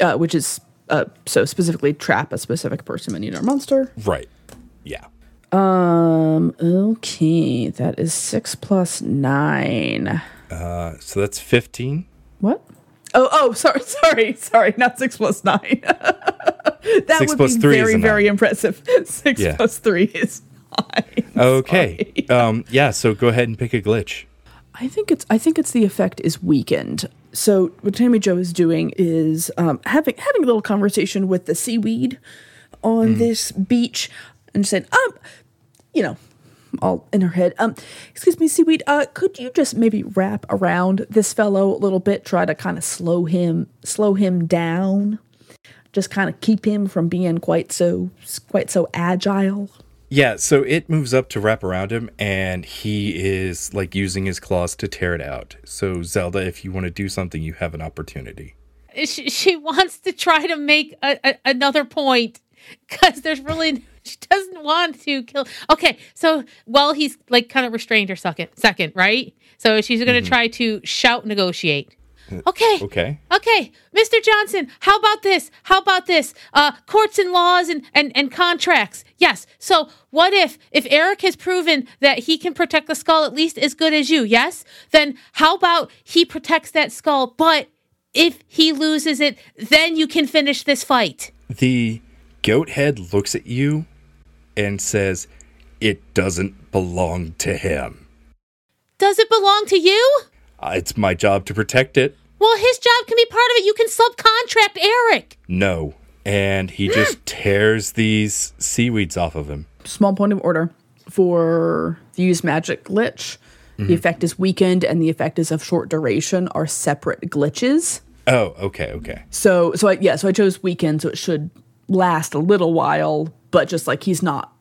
uh which is uh so specifically trap a specific person minion or monster Right. Yeah. Um, okay, that is six plus nine. Uh, so that's fifteen. What? Oh, oh, sorry, sorry, sorry, not six plus nine. that Six would plus be three is very, a nine. very impressive. Six Yeah. plus three is nine. Okay. um, yeah. So go ahead and pick a glitch. I think it's I think it's the effect is weakened. So what Tammy Jo is doing is um, having having a little conversation with the seaweed on this beach and saying, um, you know, all in her head. Um, excuse me, seaweed. Uh, could you just maybe wrap around this fellow a little bit, try to kind of slow him slow him down, just kind of keep him from being quite so quite so agile. Yeah, so it moves up to wrap around him, and he is like using his claws to tear it out. So, Zelda, if you want to do something, you have an opportunity. she, she wants to try to make a, a, another point because there's really she doesn't want to kill okay so well he's like kind of restrained her second second right? So she's going to try to shout negotiate. Okay. Okay. okay mr johnson how about this? How about this? Uh courts and laws and, and and contracts. Yes. So what if if eric has proven that he can protect the skull at least as good as you yes? Then how about he protects that skull but if he loses it then you can finish this fight. The goat head looks at you and says, It doesn't belong to him. does it belong to you Uh, It's my job to protect it. well his job can be part of it you can subcontract eric No. And he just tears these seaweeds off of him. small point of order for the use magic glitch. The effect is weakened and the effect is of short duration are separate glitches. Oh, okay, okay. So so I, yeah, so I chose weakened so it should last a little while, but just like he's not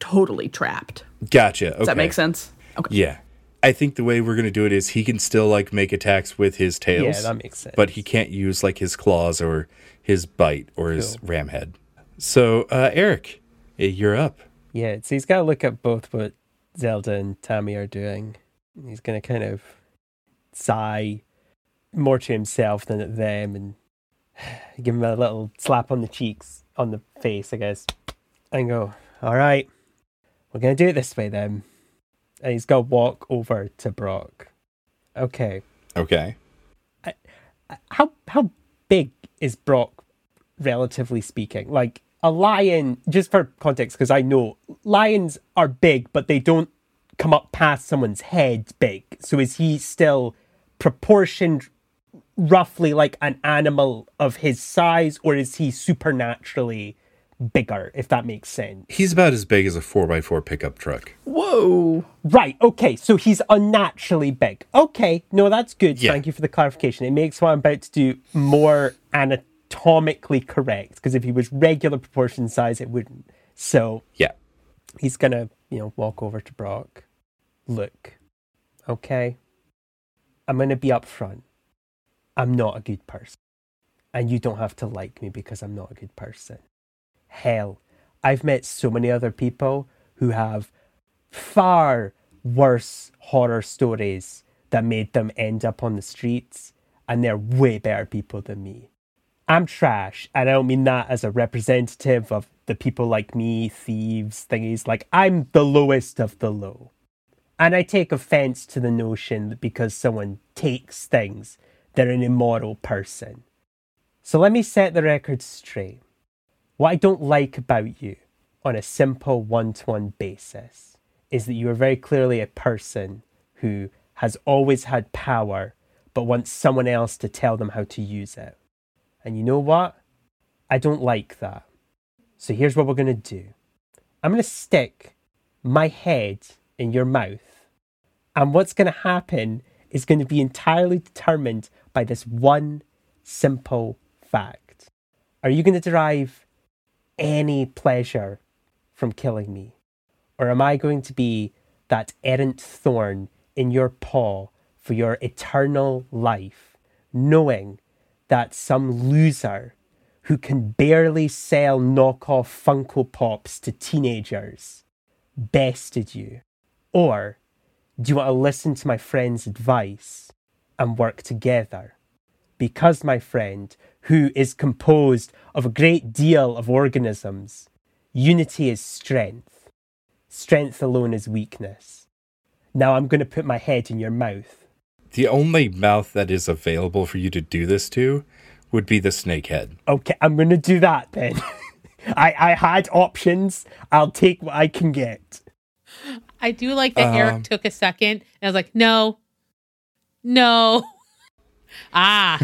totally trapped. Gotcha. Okay. Does that make sense? Okay. Yeah. I think the way we're going to do it is he can still like make attacks with his tails. Yeah, that makes sense. But he can't use like his claws or his bite or his ram head. So, uh, Eric, eh, you're up. Yeah, so he's got to look at both what Zelda and Tammy are doing. He's going to kind of sigh more to himself than at them and give him a little slap on the cheeks, on the face, I guess, and go, All right, we're going to do it this way then. And he's going to walk over to Brock. Okay. Okay. How, how big is Brock, relatively speaking? Like, a lion, just for context, because I know lions are big, but they don't come up past someone's head big. So is he still proportioned roughly like an animal of his size, or is he supernaturally bigger, if that makes sense? He's about as big as a 4x4 pickup truck. Whoa. Right, okay, so he's unnaturally big. Okay, no, that's good. Yeah. Thank you for the clarification. It makes what I'm about to do more anatomically correct, because if he was regular proportion size, it wouldn't. So Yeah. he's gonna, you know, walk over to Brock. Look, okay, I'm gonna be upfront. I'm not a good person. And you don't have to like me because I'm not a good person. Hell, I've met so many other people who have far worse horror stories that made them end up on the streets, and they're way better people than me. I'm trash, and I don't mean that as a representative of the people like me, thieves, thingies. Like, I'm the lowest of the low. And I take offense to the notion that because someone takes things, they're an immoral person. So let me set the record straight. What I don't like about you on a simple one to one basis is that you are very clearly a person who has always had power but wants someone else to tell them how to use it. And you know what? I don't like that. So here's what we're going to do I'm going to stick my head in your mouth. And what's going to happen is going to be entirely determined by this one simple fact. Are you going to derive any pleasure from killing me? Or am I going to be that errant thorn in your paw for your eternal life, knowing that some loser who can barely sell knockoff Funko Pops to teenagers bested you? Or do you want to listen to my friend's advice and work together? Because, my friend, who is composed of a great deal of organisms, unity is strength. Strength alone is weakness. Now I'm going to put my head in your mouth. The only mouth that is available for you to do this to would be the snake head. Okay, I'm going to do that then. I, I had options. I'll take what I can get. I do like that Um, Eric took a second and I was like, no, no. ah,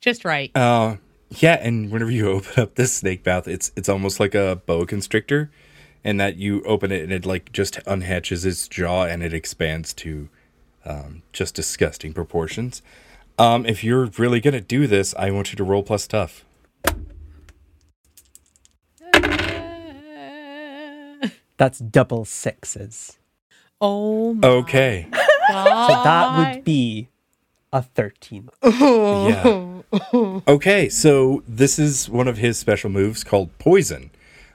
just right. Uh, yeah, and whenever you open up this snake mouth, it's it's almost like a boa constrictor, and that you open it and it like just unhatches its jaw and it expands to um, just disgusting proportions. Um, if you're really gonna do this, I want you to roll plus tough. That's double sixes. oh my Okay. God. So that would be a 13. Yeah. Okay, so this is one of his special moves called Poison.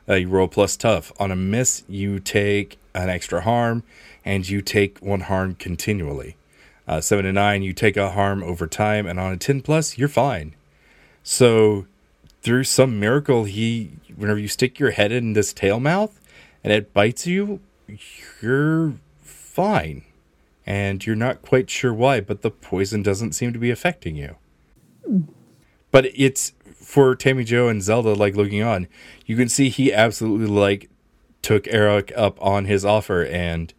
Uh, you roll plus tough. On a miss, you take an extra harm, and you take one harm continually. Uh, seven to nine, you take a harm over time, and on a ten plus, you're fine. So, through some miracle, he, whenever you stick your head in this tail mouth, and it bites you, you're fine, and you're not quite sure why, but the poison doesn't seem to be affecting you. But it's for Tammy Jo and Zelda, like looking on, you can see he absolutely like took Eric up on his offer and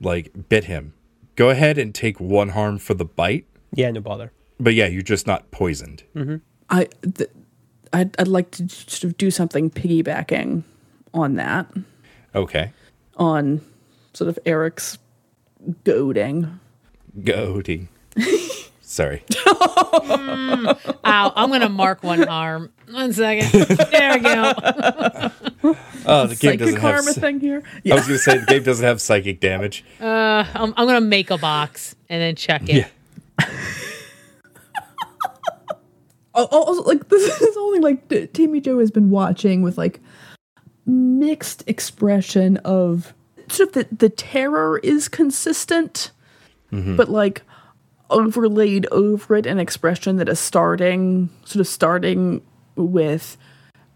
like bit him. Go ahead and take one harm for the bite, Yeah, no bother. but yeah, you're just not poisoned. Mm-hmm. I, th- I'd, I'd like to sort of do something piggybacking on that, Okay, on sort of Eric's goading. goading. Sorry. Ow, I'm going to mark one arm. One second. There we go. Oh, the game Psychic doesn't have. karma s- thing here. I was gonna say the game doesn't have psychic damage. Uh, I'm, I'm going to make a box and then check it. Yeah. Oh, oh, also, like this is only like t- Tammy Jo has been watching with like mixed expression of sort of the, the terror is consistent, but like overlaid over it an expression that is starting sort of starting with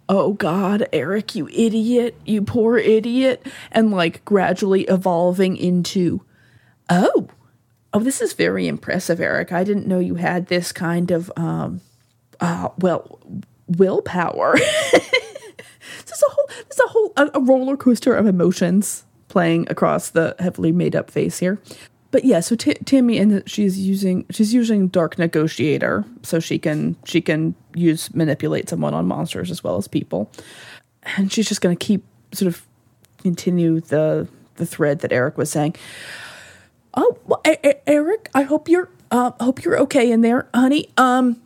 oh god eric you idiot you poor idiot and like gradually evolving into oh oh this is very impressive eric. I didn't know you had this kind of um uh, well, willpower. There's a whole, there's a whole, a, a roller coaster of emotions playing across the heavily made up face here. But yeah, so T- Tammy and she's using she's using Dark Negotiator so she can she can use manipulate someone on monsters as well as people, and she's just going to keep sort of continue the the thread that Eric was saying. Oh, well, Eric, I hope you're uh, hope you're okay in there, honey. Um,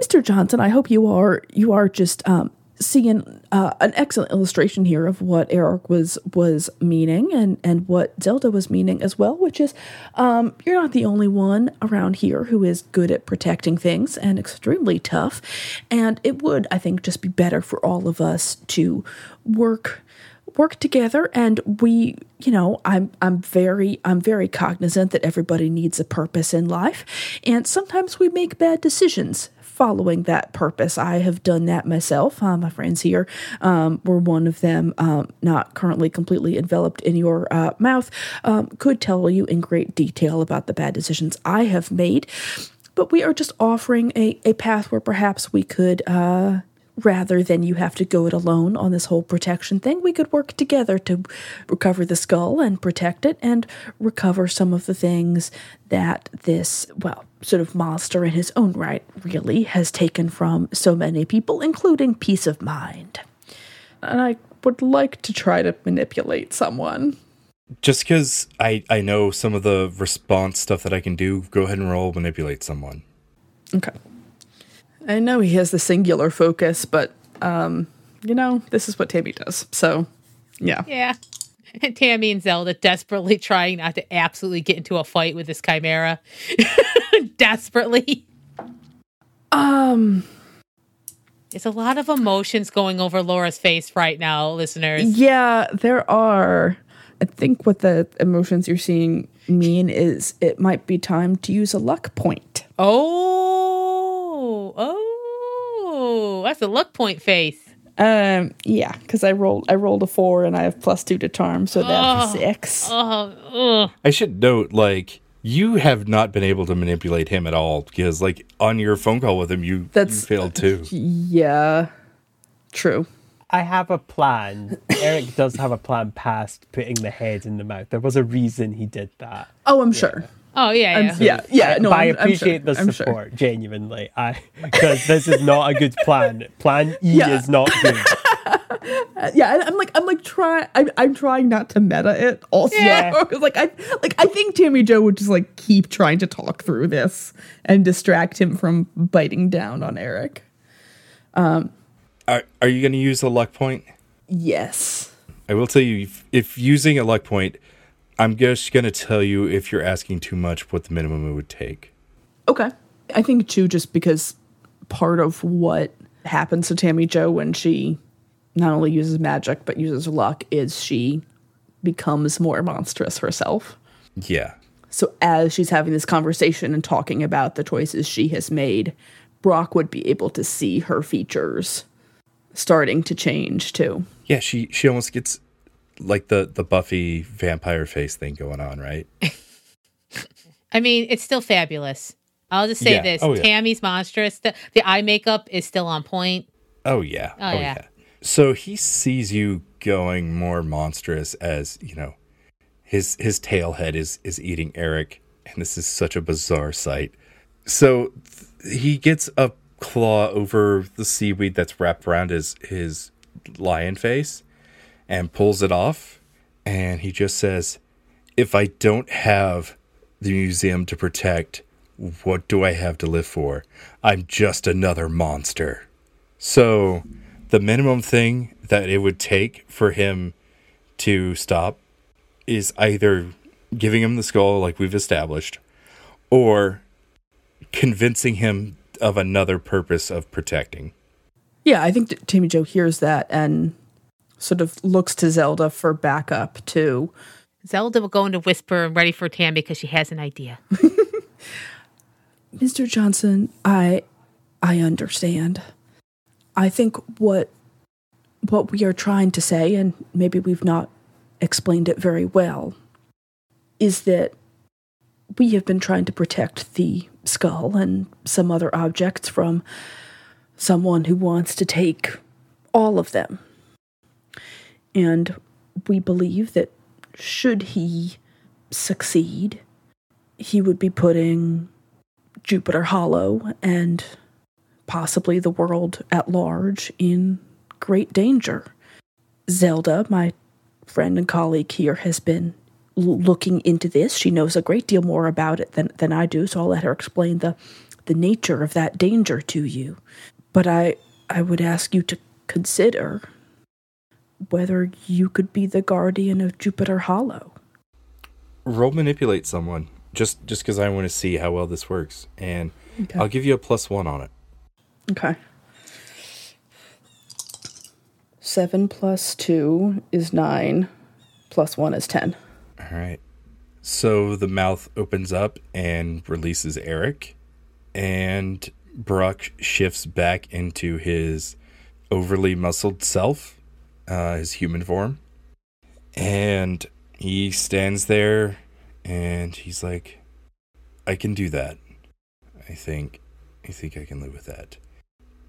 Mr. Johnson, I hope you are you are just um, seeing uh, an excellent illustration here of what Eric was was meaning and and what Zelda was meaning as well, which is um, you're not the only one around here who is good at protecting things and extremely tough, and it would I think just be better for all of us to work work together. And we you know i'm i'm very i'm very cognizant that everybody needs a purpose in life. And sometimes we make bad decisions following that purpose. I have done that myself. Uh, my friends here um, were one of them um, not currently completely enveloped in your uh, mouth um, could tell you in great detail about the bad decisions i have made. But we are just offering a, a path where perhaps we could uh, rather than you have to go it alone on this whole protection thing, we could work together to recover the skull and protect it and recover some of the things that this, well, sort of monster in his own right really has taken from so many people, including peace of mind. And I would like to try to manipulate someone. Just because I, I know some of the response stuff that I can do, go ahead and roll manipulate someone. Okay. I know he has the singular focus, but um, you know, this is what Tammy does. So, yeah. Yeah. Tammy and Zelda desperately trying not to absolutely get into a fight with this chimera. desperately. Um, it's a lot of emotions going over Laura's face right now, listeners. yeah, there are. I think what the emotions you're seeing mean is it might be time to use a luck point. Oh, oh, that's a luck point face. Um, yeah, because I rolled I rolled a four and I have plus two to charm, so that's a six. Oh, ugh. I should note, like, you have not been able to manipulate him at all because, like, on your phone call with him, you, That's- you failed too. Yeah, true. I have a plan. Eric does have a plan past putting the head in the mouth. There was a reason he did that. Oh, I'm sure. Oh yeah, I'm, yeah. yeah, yeah. No, but I I'm- I'm sure. appreciate the I'm sure. support, genuinely. I because this is not a good plan. Plan E Yeah. is not good. yeah and i'm like i'm like trying I'm, I'm trying not to meta it also yeah. like i like i think tammy jo would just like keep trying to talk through this and distract him from biting down on eric Um, Are, are you going to use a luck point? yes I will tell you, if, if using a luck point, I'm just going to tell you if you're asking too much, what the minimum it would take. okay i think too just because part of what happens to tammy jo when she not only uses magic but uses luck is she becomes more monstrous herself Yeah. So as she's having this conversation and talking about the choices she has made, Brock would be able to see her features starting to change too. Yeah, she, she almost gets like the, the Buffy vampire face thing going on, right? I mean, it's still fabulous. I'll just say Yeah. this: Oh, yeah. Tammy's monstrous. The, the eye makeup is still on point. Oh yeah. Oh, oh yeah. So he sees you going more monstrous as, you know, his his tail head is is eating Eric and this is such a bizarre sight. So th- he gets a claw over the seaweed that's wrapped around his his lion face and pulls it off and he just says, "If I don't have the museum to protect, what do I have to live for? I'm just another monster." So, the minimum thing that it would take for him to stop is either giving him the skull, like we've established, or convincing him of another purpose of protecting. Yeah, I think Tammy Jo hears that and sort of looks to Zelda for backup too. Zelda will go into whisper and ready for Tammy because she has an idea. Mr. Johnson, I I understand. I think what what we are trying to say and maybe we've not explained it very well is that we have been trying to protect the skull and some other objects from someone who wants to take all of them. And we believe that should he succeed, he would be putting Jupiter Hollow and possibly the world at large in great danger. Zelda, my friend and colleague here, has been l- looking into this. She knows a great deal more about it than, than I do, so I'll let her explain the, the nature of that danger to you. But I, I would ask you to consider whether you could be the guardian of Jupiter Hollow. Roll manipulate someone just just because I want to see how well this works, and Okay. I'll give you a plus one on it. Okay. Seven plus two is nine, plus one is ten. All right. So the mouth opens up and releases Eric, and Brock shifts back into his overly muscled self, uh, his human form. And he stands there and he's like, I can do that. I think I think I can live with that.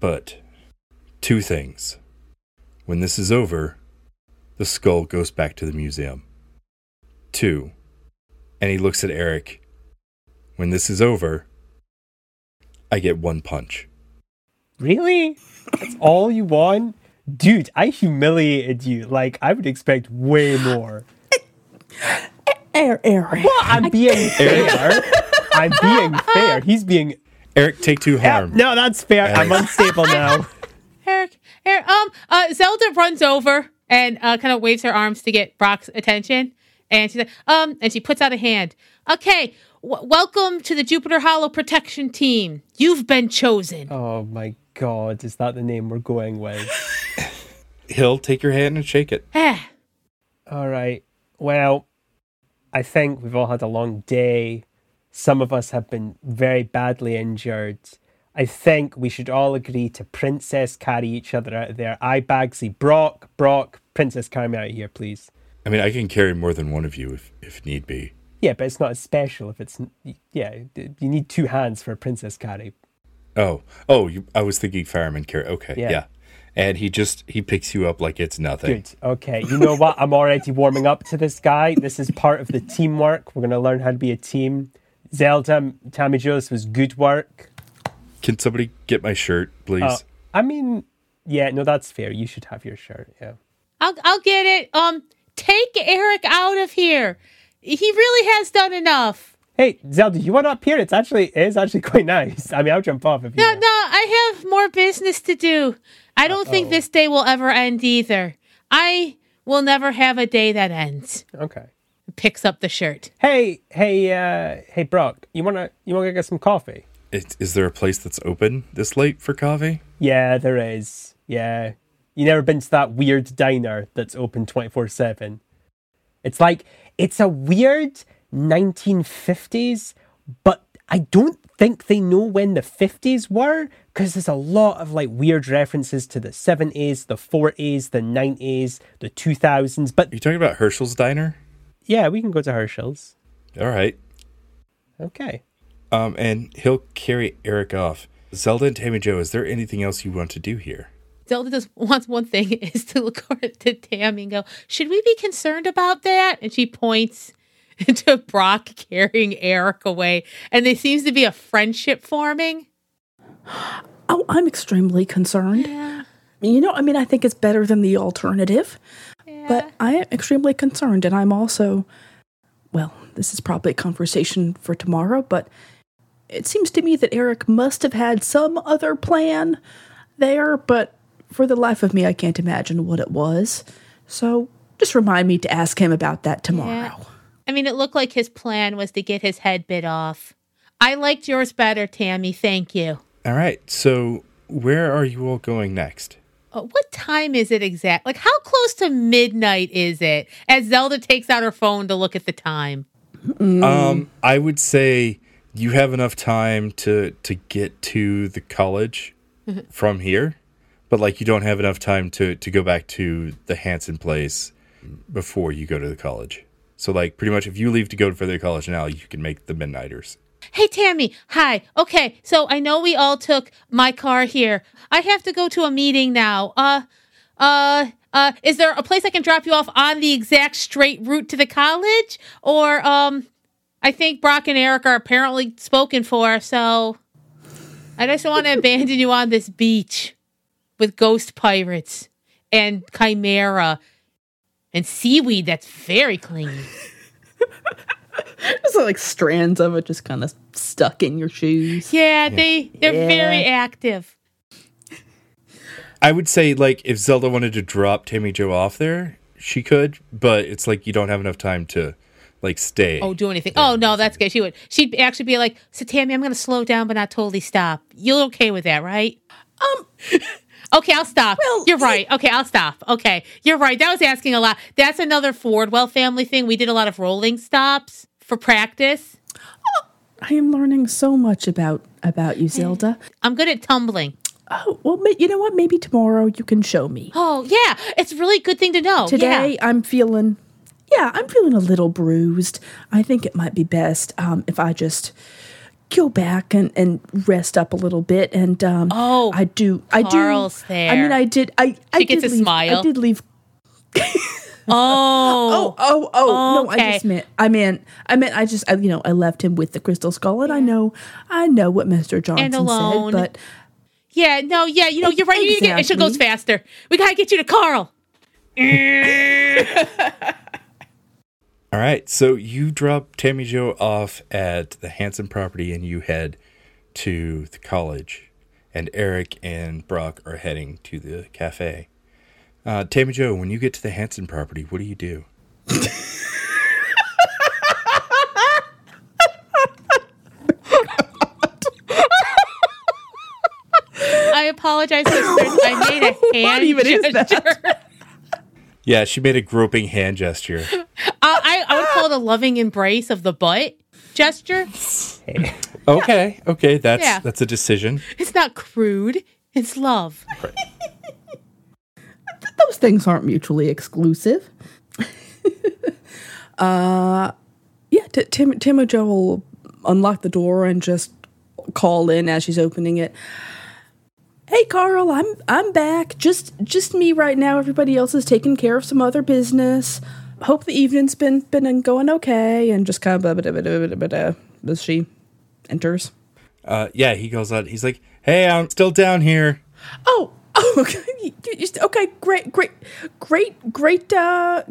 But two things. When this is over, the skull goes back to the museum. Two. And he looks at Eric. When this is over, I get one punch. Really? That's all you want? Dude, I humiliated you. Like, I would expect way more. Air, Eric. Well, I'm being fair. I'm being fair. He's being. Eric, take two harm. No, that's fair. I'm unstable now. Eric, Eric, um, uh, Zelda runs over and uh, kind of waves her arms to get Brock's attention, and she's like, um, and she puts out a hand. Okay, w- welcome to the Jupiter Hollow Protection Team. You've been chosen. Oh my god, is that the name we're going with? He'll take your hand and shake it. Ah, All right. Well, I think we've all had a long day. Some of us have been very badly injured. I think we should all agree to princess carry each other out of there. I Bagsy, Brock, Brock, princess carry me out of here, please. I mean, I can carry more than one of you if, if need be. Yeah, but it's not as special if it's yeah. You need two hands for a princess carry. Oh, oh, you, I was thinking fireman carry. Okay, Yeah. yeah. And he just he picks you up like it's nothing. Good. Okay. You know what? I'm already warming up to this guy. This is part of the teamwork. We're gonna learn how to be a team. Zelda, Tammy Jo, this was good work. Can somebody get my shirt, please? Uh, I mean, yeah, no, that's fair. You should have your shirt. Yeah. I'll I'll get it. Um, take Eric out of here. He really has done enough. Hey, Zelda, you want up here? It's actually it is actually quite nice. I mean, I'll jump off if you. No, want. no, I have more business to do. I don't think this day will ever end either. I will never have a day that ends. Okay. Picks up the shirt. Hey, hey, uh, hey, Brock, you wanna you wanna get some coffee? Is, is there a place that's open this late for coffee? Yeah, there is. Yeah. You never been to that weird diner that's open 24 7? It's like, it's a weird 1950s, but I don't think they know when the 50s were because there's a lot of like weird references to the 70s, the 40s, the 90s, the 2000s. But Are you talking about Herschel's Diner? yeah, we can go to Herschel's. All right. Okay. Um, and he'll carry Eric off. Zelda and Tammy Jo, is there anything else you want to do here? Zelda just wants one thing is to look over to Tammy and go, Should we be concerned about that? And she points to Brock carrying Eric away. And there seems to be a friendship forming. Oh, I'm extremely concerned. You know, I mean, I think it's better than the alternative, but I am extremely concerned, and I'm also, well, this is probably a conversation for tomorrow, but it seems to me that Eric must have had some other plan there, but for the life of me, I can't imagine what it was. So just remind me to ask him about that tomorrow. I mean, it looked like his plan was to get his head bit off. I liked yours better, Tammy. Thank you. All right. So, where are you all going next? Uh, what time is it exact? Like, how close to midnight is it? As Zelda takes out her phone to look at the time. Um, I would say you have enough time to to get to the college from here, but like you don't have enough time to to go back to the Hanson place before you go to the college. So like pretty much if you leave to go for the college now, you can make the midnighters. Hey, Tammy. Hi. Okay, so I know we all took my car here. I have to go to a meeting now. Uh, uh, uh, is there a place I can drop you off on the exact straight route to the college? Or, um, I think Brock and Eric are apparently spoken for, so I just don't want to abandon you on this beach with ghost pirates and chimera and seaweed that's very clean. There's like strands of it just kind of stuck in your shoes. Yeah, they they're Yeah. very active. I would say like if Zelda wanted to drop Tammy Jo off there, she could, but it's like you don't have enough time to like stay. Oh, do anything. Oh no, that's good. She would. She'd actually be like, "So Tammy, I'm going to slow down, but not totally stop. You're okay with that, right?" Um, Okay, I'll stop. Well, you're right. Okay, I'll stop. Okay, you're right. That was asking a lot. That's another Fordwell family thing. We did a lot of rolling stops for practice. I am learning so much about about you, Zelda. I'm good at tumbling. Oh, well, you know what? Maybe tomorrow you can show me. Oh, yeah. It's a really good thing to know. Today Yeah. I'm feeling, yeah, I'm feeling a little bruised. I think it might be best um, if I just go back and, and rest up a little bit. And um, Oh, I do, I do. Carl's I mean. I did. I, I She gets did a leave, smile. I did leave. Oh. Oh, oh, oh! No, I just meant. I meant. I meant. I just. I, you know, I left him with the crystal skull, and I know. I know what Mister Johnson alone. said, but Yeah, no, yeah, you know, you're right. You need to get, it should goes faster. We got to get you to Carl. All right, so you drop Tammy Jo off at the Hanson property and you head to the college. And Eric and Brock are heading to the cafe. Uh, Tammy Jo, when you get to the Hanson property, what do you do? I apologize. I made a hand even is that? Gesture. Yeah, she made a groping hand gesture. I, I, I would call it a loving embrace of the butt gesture. Okay, okay, that's Yeah. that's a decision. It's not crude. It's love. those things aren't mutually exclusive. uh, yeah, T- Tim Tim Joe will unlock the door and just call in as she's opening it. Hey Carl, I'm I'm back. Just just me right now. Everybody else is taking care of some other business. Hope the evening's been been going okay. And just kind of blah, blah, blah, blah, blah, as she enters. Uh, yeah, he goes out. He's like, "Hey, I'm still down here." Oh, oh, okay. Okay, great, great, great, great. Uh,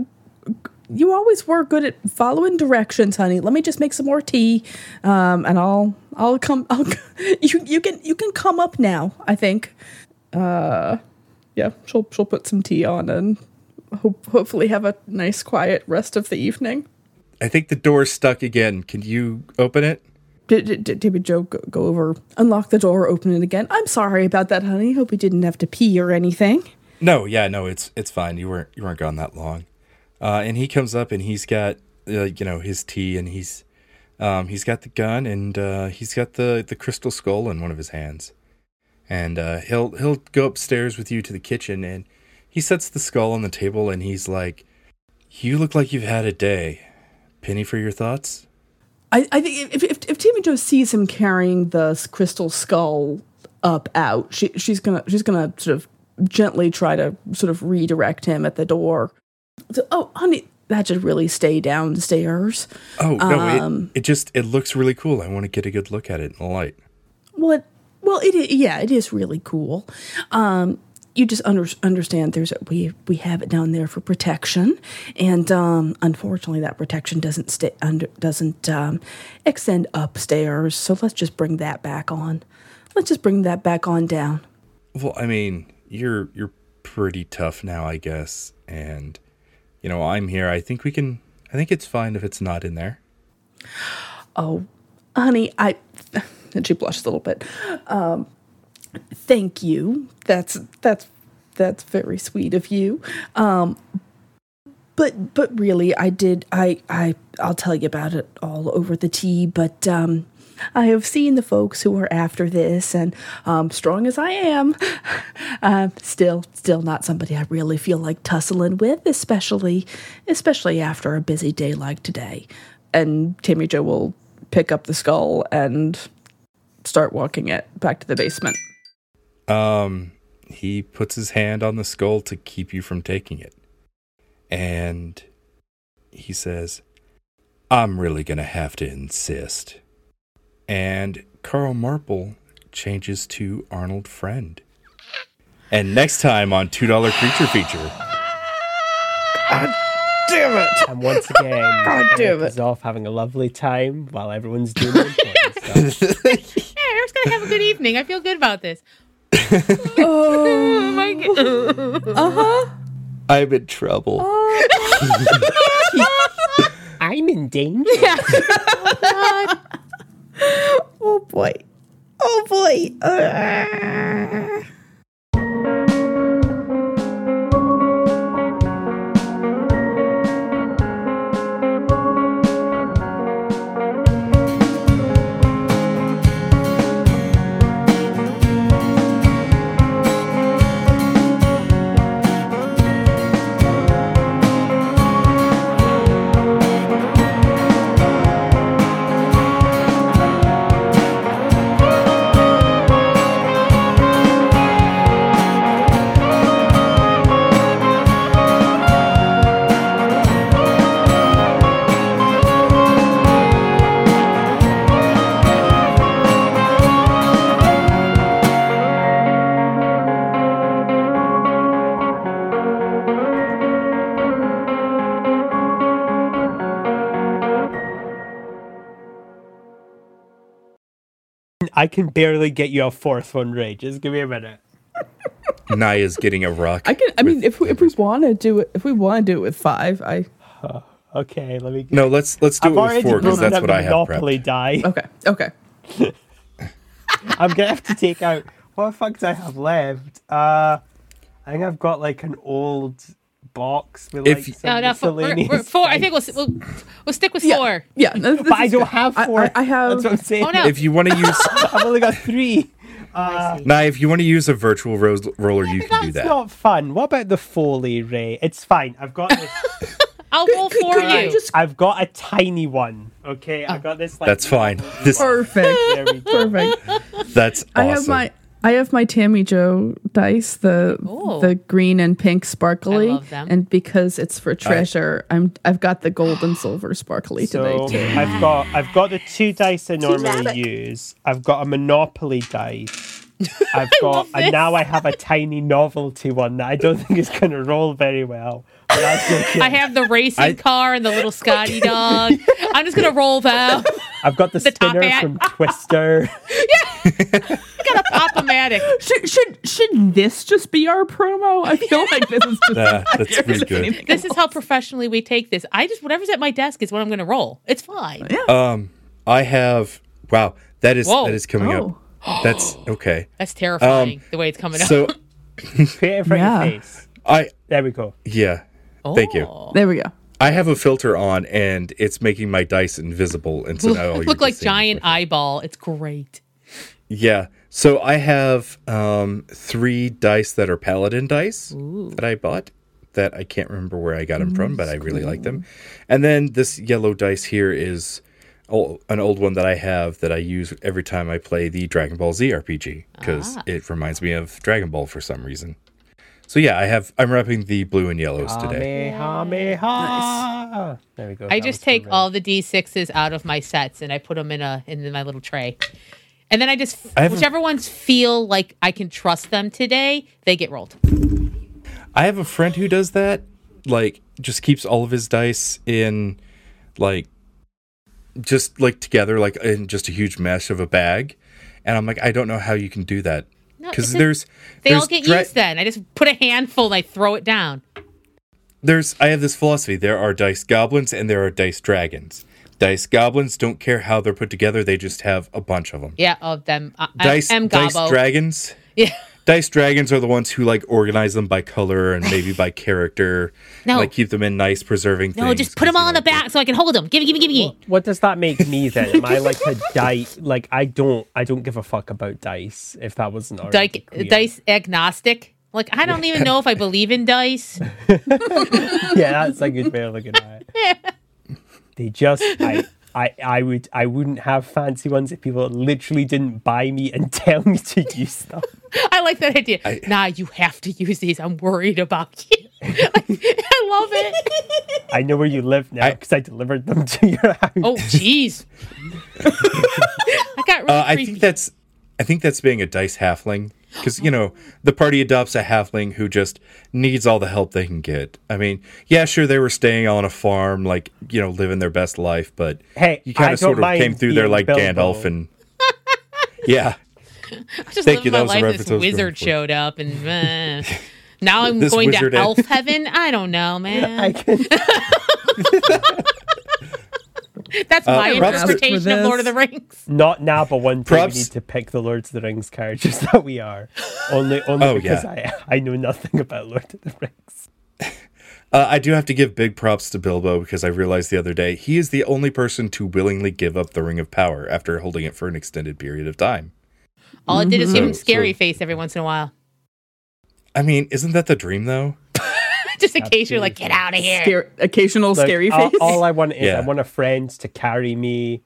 you always were good at following directions, honey. Let me just make some more tea, um, and I'll, I'll come. I'll, you, you can, you can come up now. I think. Uh, yeah, she'll, she'll put some tea on and hope, hopefully have a nice, quiet rest of the evening. I think the door's stuck again. Can you open it? Did, did, did David Joe go, go over, unlock the door, open it again? I'm sorry about that, honey. Hope you didn't have to pee or anything. No, yeah, no, it's it's fine. You weren't you weren't gone that long. Uh, and he comes up and he's got uh, you know his tea and he's um, he's got the gun and uh, he's got the the crystal skull in one of his hands. And uh, he'll he'll go upstairs with you to the kitchen and he sets the skull on the table and he's like, "You look like you've had a day. Penny for your thoughts." I, I think if, if, if Tammy Jo sees him carrying the crystal skull up out, she, she's gonna she's gonna sort of gently try to sort of redirect him at the door. So, oh, honey, that should really stay downstairs. Oh no, Um, it, it just it looks really cool. I want to get a good look at it in the light. Well, it, well, it yeah, it is really cool. Um, you just under, understand there's a, we we have it down there for protection, and um, unfortunately, that protection doesn't stay under doesn't um, extend upstairs. So let's just bring that back on. Let's just bring that back on down. Well, I mean, you're you're pretty tough now, I guess, and you know I'm here. I think we can. I think it's fine if it's not in there. Oh, honey, I. And she blushed a little bit. Um, thank you. That's that's that's very sweet of you. Um, but but really, I did. I I I'll tell you about it all over the tea. But um, I have seen the folks who are after this, and um, strong as I am, uh, still still not somebody I really feel like tussling with, especially especially after a busy day like today. And Tammy Jo will pick up the skull and start walking it back to the basement. Um, he puts his hand on the skull to keep you from taking it, and he says, "I'm really gonna have to insist." And Carl Marple changes to Arnold Friend. And next time on Two Dollar Creature Feature. God Damn it! And once again, God damn Eric it. is off having a lovely time while everyone's doing their important stuff. Yeah, Eric's gonna have a good evening. I feel good about this. oh my god. Uh huh. I'm in trouble. I'm in danger. Oh Oh boy! Oh boy! Ugh. I can barely get you a fourth one right. Just give me a minute. Naya's getting a rock. I can. I mean, if we, if we want to do it, if we want to do it with five, I Okay, let me. Get, no, let's let's do I've it with already four because broken that's up what I have Monopoly prepped. die. okay, okay. I'm gonna have to take out what the fuck do I have left? Uh, I think I've got like an old box with If like you- some No, no, four, we're, miscellaneous we're four. I think we'll, we'll we'll stick with Yeah. four. Yeah, no, this But I don't good. have four. I, I have. That's what I'm saying. Oh no, If you want to use I've only got three. Uh, Naya, if you want to use a virtual ro- roller, you can do that's that. not fun. What about the Foley Ray? It's fine. I've got this. I'll roll for could I you. just- I've got a tiny one. Okay, Oh. I got this. Like, That's fine. This Perfect. There we go. Perfect. that's awesome. I have my I have my Tammy Jo dice, the Ooh. the green and pink sparkly, I love them. and because it's for treasure, I'm I've got the gold and silver sparkly So today too. I've got I've got the two dice I normally use. I've got a Monopoly dice. I've got and now I have a tiny novelty one that I don't think is going to roll very well. That's okay. I have the racing I- car and the little Scotty dog. I'm just gonna roll them. I've got the, the spinner from Twister. I got a pop-o-matic. Should, should should this just be our promo? I feel like this is just that's pretty good. This is how professionally we take this. I just whatever's at my desk is what I'm gonna roll. It's fine. Yeah. Um, I have. Wow, that is Whoa. that is coming Oh. up. That's okay. That's terrifying the way it's coming up. So Put it in front Yeah. of your face. I There we go. yeah. Thank you. Oh. There we go. I have a filter on, and it's making my dice invisible, and so now Look like just seeing is giant my- eyeball. It's great. Yeah. So I have um three dice that are paladin dice that I bought that I can't remember where I got them from, but I really like them. And then this yellow dice here is ol- an old one that I have that I use every time I play the Dragon Ball Z RPG because ah. it reminds me of Dragon Ball for some reason. So yeah, I have I'm wrapping the blue and yellows today. Kamehameha. There we go. I That just take all the d6s out of my sets and I put them in a in my little tray. And then I just I whichever ones feel like I can trust them today, they get rolled. I have a friend who does that. Like, just keeps all of his dice in, like, just like together, like in just a huge mesh of a bag. And I'm like, I don't know how you can do that because a- there's They there's all get dra- used then. I just put a handful and I throw it down. there's I have this philosophy. There are dice goblins and there are dice dragons. Dice goblins don't care how they're put together; they just have a bunch of them. Yeah, of them. I, Dice I, M dice dragons. yeah. Dice dragons are the ones who like organize them by color and maybe by character. No. like keep them in nice preserving. No, things just put them all you in the back so I can hold them. Give me, give me, give me. What does that make me then? Am I like a dice? Like I don't, I don't give a fuck about dice. If that wasn't already Dice, dice agnostic. Like I don't even know if I believe in dice. yeah, that's a good way of looking at it. They just, I, I, I would, I wouldn't have fancy ones if people literally didn't buy me and tell me to use them. I like that idea. I- nah, you have to use these. I'm worried about you. Like, I love it. I know where you live now because I, delivered them to your house. Oh, jeez. I got really Uh, I think that's I think that's being a dice halfling because you know the party adopts a halfling who just needs all the help they can get. I mean, yeah, sure they were staying on a farm, like you know, living their best life, but Hey, you kind of sort of came through there like Bilbo. Gandalf and yeah. just Thank living you, my that was the life. reference This I was going wizard showed up, and uh, now I'm going to elf heaven. I don't know, man. I can, That's Uh, my props to- interpretation of Lord of the Rings. not now, but one day Props- we need to pick the Lords of the Rings characters that we are. Only, only Oh, because yeah. I, I know nothing about Lord of the Rings. Uh, I do have to give big props to Bilbo because I realized the other day he is the only person to willingly give up the Ring of Power after holding it for an extended period of time. All it did is give him So- scary so- face every once in a while. I mean, isn't that the dream though? Just in case you're like, get out of here. Scare, occasional Like, scary all, face. all I want is Yeah. I want a friend to carry me.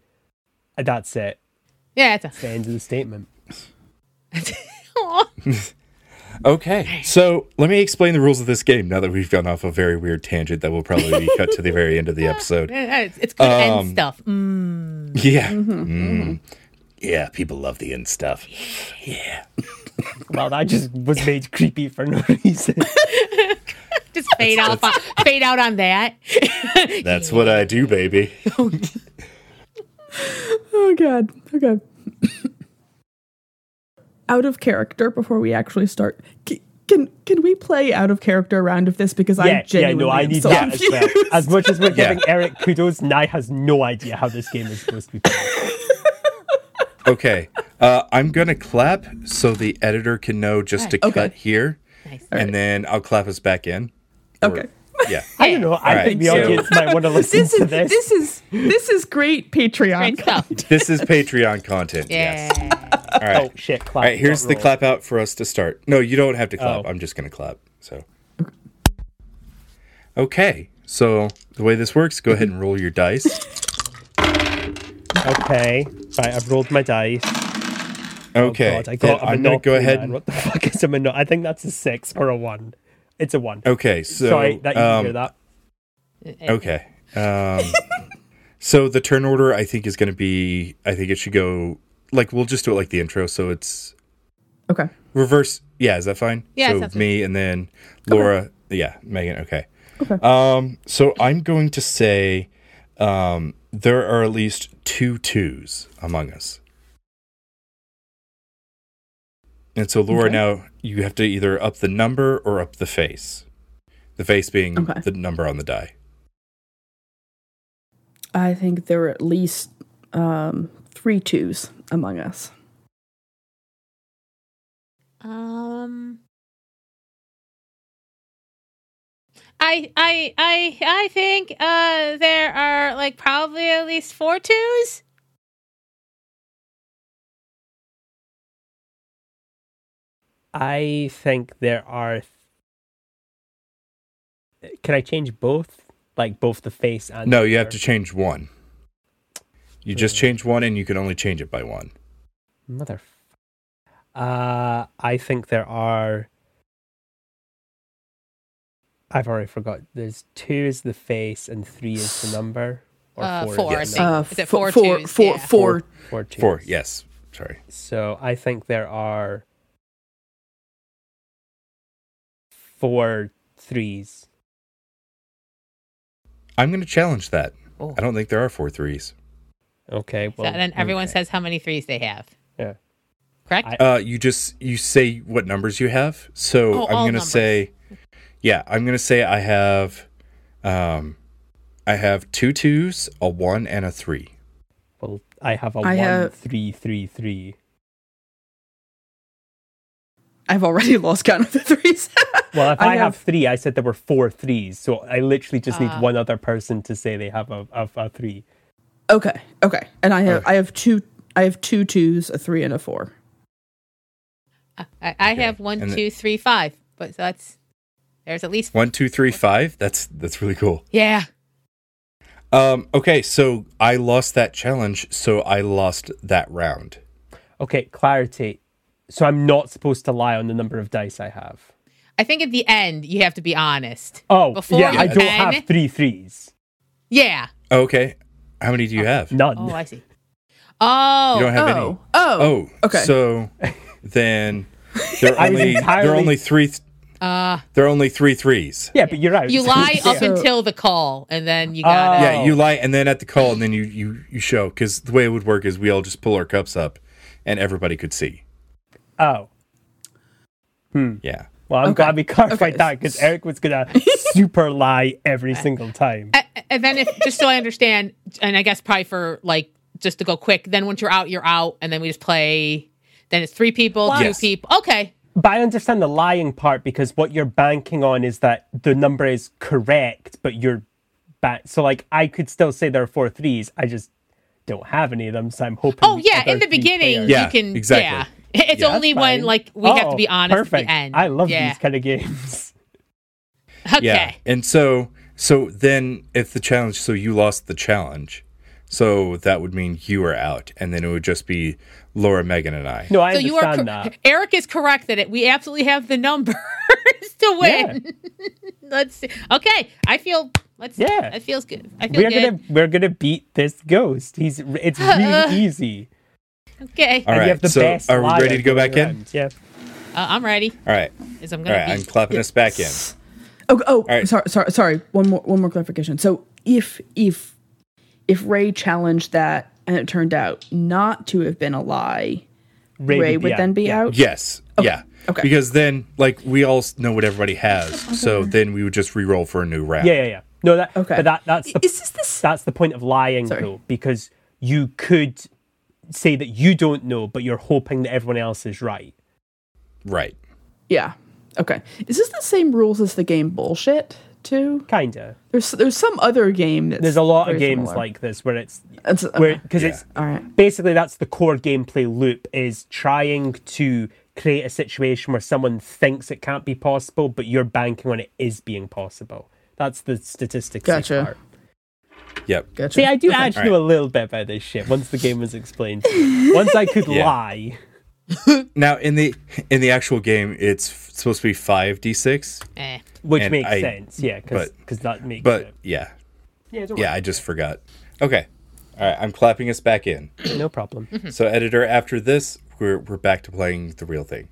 That's it. Yeah, it's The end of the statement. Okay, so let me explain the rules of this game now that we've gone off a very weird tangent that will probably be cut to the very end of the episode. It's, it's good end Um, stuff. Mm. Yeah. Mm. Yeah, people love the end stuff. Yeah. Well, that just was made creepy for no reason. Just fade out, on, fade out on that. That's what I do, baby. oh god. Okay. out of character before we actually start. C- Can can we play out of character round of this because yeah, I yeah, genuinely no, I need so that as well. confused. As much as we're Yeah. giving Eric kudos, Nye has no idea how this game is supposed to be played. Okay. Uh, I'm going to clap so the editor can know just to Okay. cut here. Nice. And then I'll clap us back in. Or- Okay. Yeah. I don't know. I Alright, think the so- audience might want to listen This to is this. this is this is great Patreon. Great. This is Patreon content. Yeah. Yes. All right. Oh shit! Clap. All right, here's the roll. clap out for us to start. No, you don't have to clap. Oh. I'm just going to clap. So. Okay. So, the way this works, go ahead and roll your dice. Okay. Right, I've rolled my dice. Okay. Oh God, I then got a I'm going to go ahead Man. and What the fuck is a mono? I think that's a six or a one. It's a one. Okay, so Sorry that you um, hear that. Okay. Um, so the turn order, I think, is going to be. I think it should go like we'll just do it like the intro. So it's Okay. reverse. Yeah, is that fine? Yeah, So sounds good. me and then Laura. Yeah, Meghan. Okay. Okay. Um. So I'm going to say, um, there are at least two twos among us. And so, Laura, Okay. now you have to either up the number or up the face. The face being Okay. the number on the die. I think there are at least um, three twos among us. Um. I I I I think uh there are like probably at least four twos. I think there are. Can I change both? Like both the face and No, the you have to change one. You just Hmm. change one, and you can only change it by one. Mother. Uh, I think there are. I've already forgot. There's two is the face and three is the number. Or Uh, four, four, I is the think. number? Uh, Is it four four, twos? four, Yeah. four- Four twos. Four, yes. Sorry. So I think there are four threes. I'm going to challenge that. Oh. I don't think there are four threes. Okay. So Well, then everyone okay. says how many threes they have. Yeah. Correct. I- Uh, you just you say what numbers you have. So Oh, I'm going to say, yeah, I'm going to say I have, um, I have two twos, a one, and a three. Well, I have a I one, have- three, three, three. I've already lost count of the threes. Well, if I I, have, have- three, I said there were four threes. So I literally just need Ah. one other person to say they have a, a, a three. okay, okay, and I have Okay. I have two I have two twos, a three, and a four. I, I Okay. have one, And the- two, three, five. But that's there's at least One, two, three, five. That's that's really cool. yeah. Um, okay, so I lost that challenge, so I lost that round. Okay, clarity. So I'm not supposed to lie on the number of dice I have. I think at the end you have to be honest. Oh, Before yeah, you I don't can- have three threes. Yeah. Okay, how many do you have? None. Oh, I see. Oh, You don't have any. Oh, oh, Oh, okay. So then there are I was only there are only three. Th- uh, there are only three threes. Yeah, but you're right. you lie up So- until the call, and then you got Oh. Yeah, you lie, and then at the call, and then you you you show because the way it would work is we all just pull our cups up, and everybody could see. Oh. Hmm. Yeah. Well, I'm Okay. glad we clarified Okay. that because Eric was gonna super lie every single time. And then if just so I understand, and I guess probably for like just to go quick, then once you're out, you're out, and then we just play. Then it's three people, two Yes. people. Okay. But I understand the lying part because what you're banking on is that the number is correct, but you're back. So, like, I could still say there are four threes. I just don't have any of them, so I'm hoping. Oh yeah, in the beginning, players- Yeah, you can exactly. Yeah, it's Yeah. only That's when like we have Oh, to be oh, honest Perfect. at the end. I love yeah. these kind of games. Okay. Yeah. And so so then if the challenge so you lost the challenge. So that would mean you are out and then it would just be Laura, Meghan and I. No, I So understand you are cor- that. Eric is correct that it, we absolutely have the numbers to win. let's see. Okay, I feel. Let's. Yeah. that feels good. I feel We're good. gonna we're gonna beat this ghost. He's it's really easy. Okay, All and right. you have the so best are we ready to go back in? Yeah. uh, I'm ready. All right. Is I'm All gonna right, be. I'm clapping us back in. Oh, oh right. sorry, sorry, sorry. One more, one more clarification. So if if if Ray challenged that and it turned out not to have been a lie, Ray, Ray would yeah, then be yeah. out. Yes. Yeah. Okay. Because then, like, we all know what everybody has, so then we would just re-roll for a new round. Yeah, yeah, yeah. No, that Okay. But that that's the, Is this this? that's the point of lying Sorry. though, because you could say that you don't know, but you're hoping that everyone else is right. Right. Yeah. Okay. Is this the same rules as the game bullshit too? Kinda. There's there's some other game that's There's a lot of games similar. like this where it's It's- where because Yeah. it's All right. basically that's the core gameplay loop is trying to create a situation where someone thinks it can't be possible, but you're banking on it is being possible. That's the statistics Gotcha. part. Yep. Gotcha. See, I do Okay. actually know a little bit about this shit once the game was explained. once I could Yeah. lie. Now in the in the actual game, it's f- supposed to be five d six, Eh. Which makes I- sense, yeah, because but- that makes but it. yeah, Yeah, don't yeah, I just forgot. Okay. All right, I'm clapping us back in. no problem. So, editor, after this, we're we're back to playing the real thing.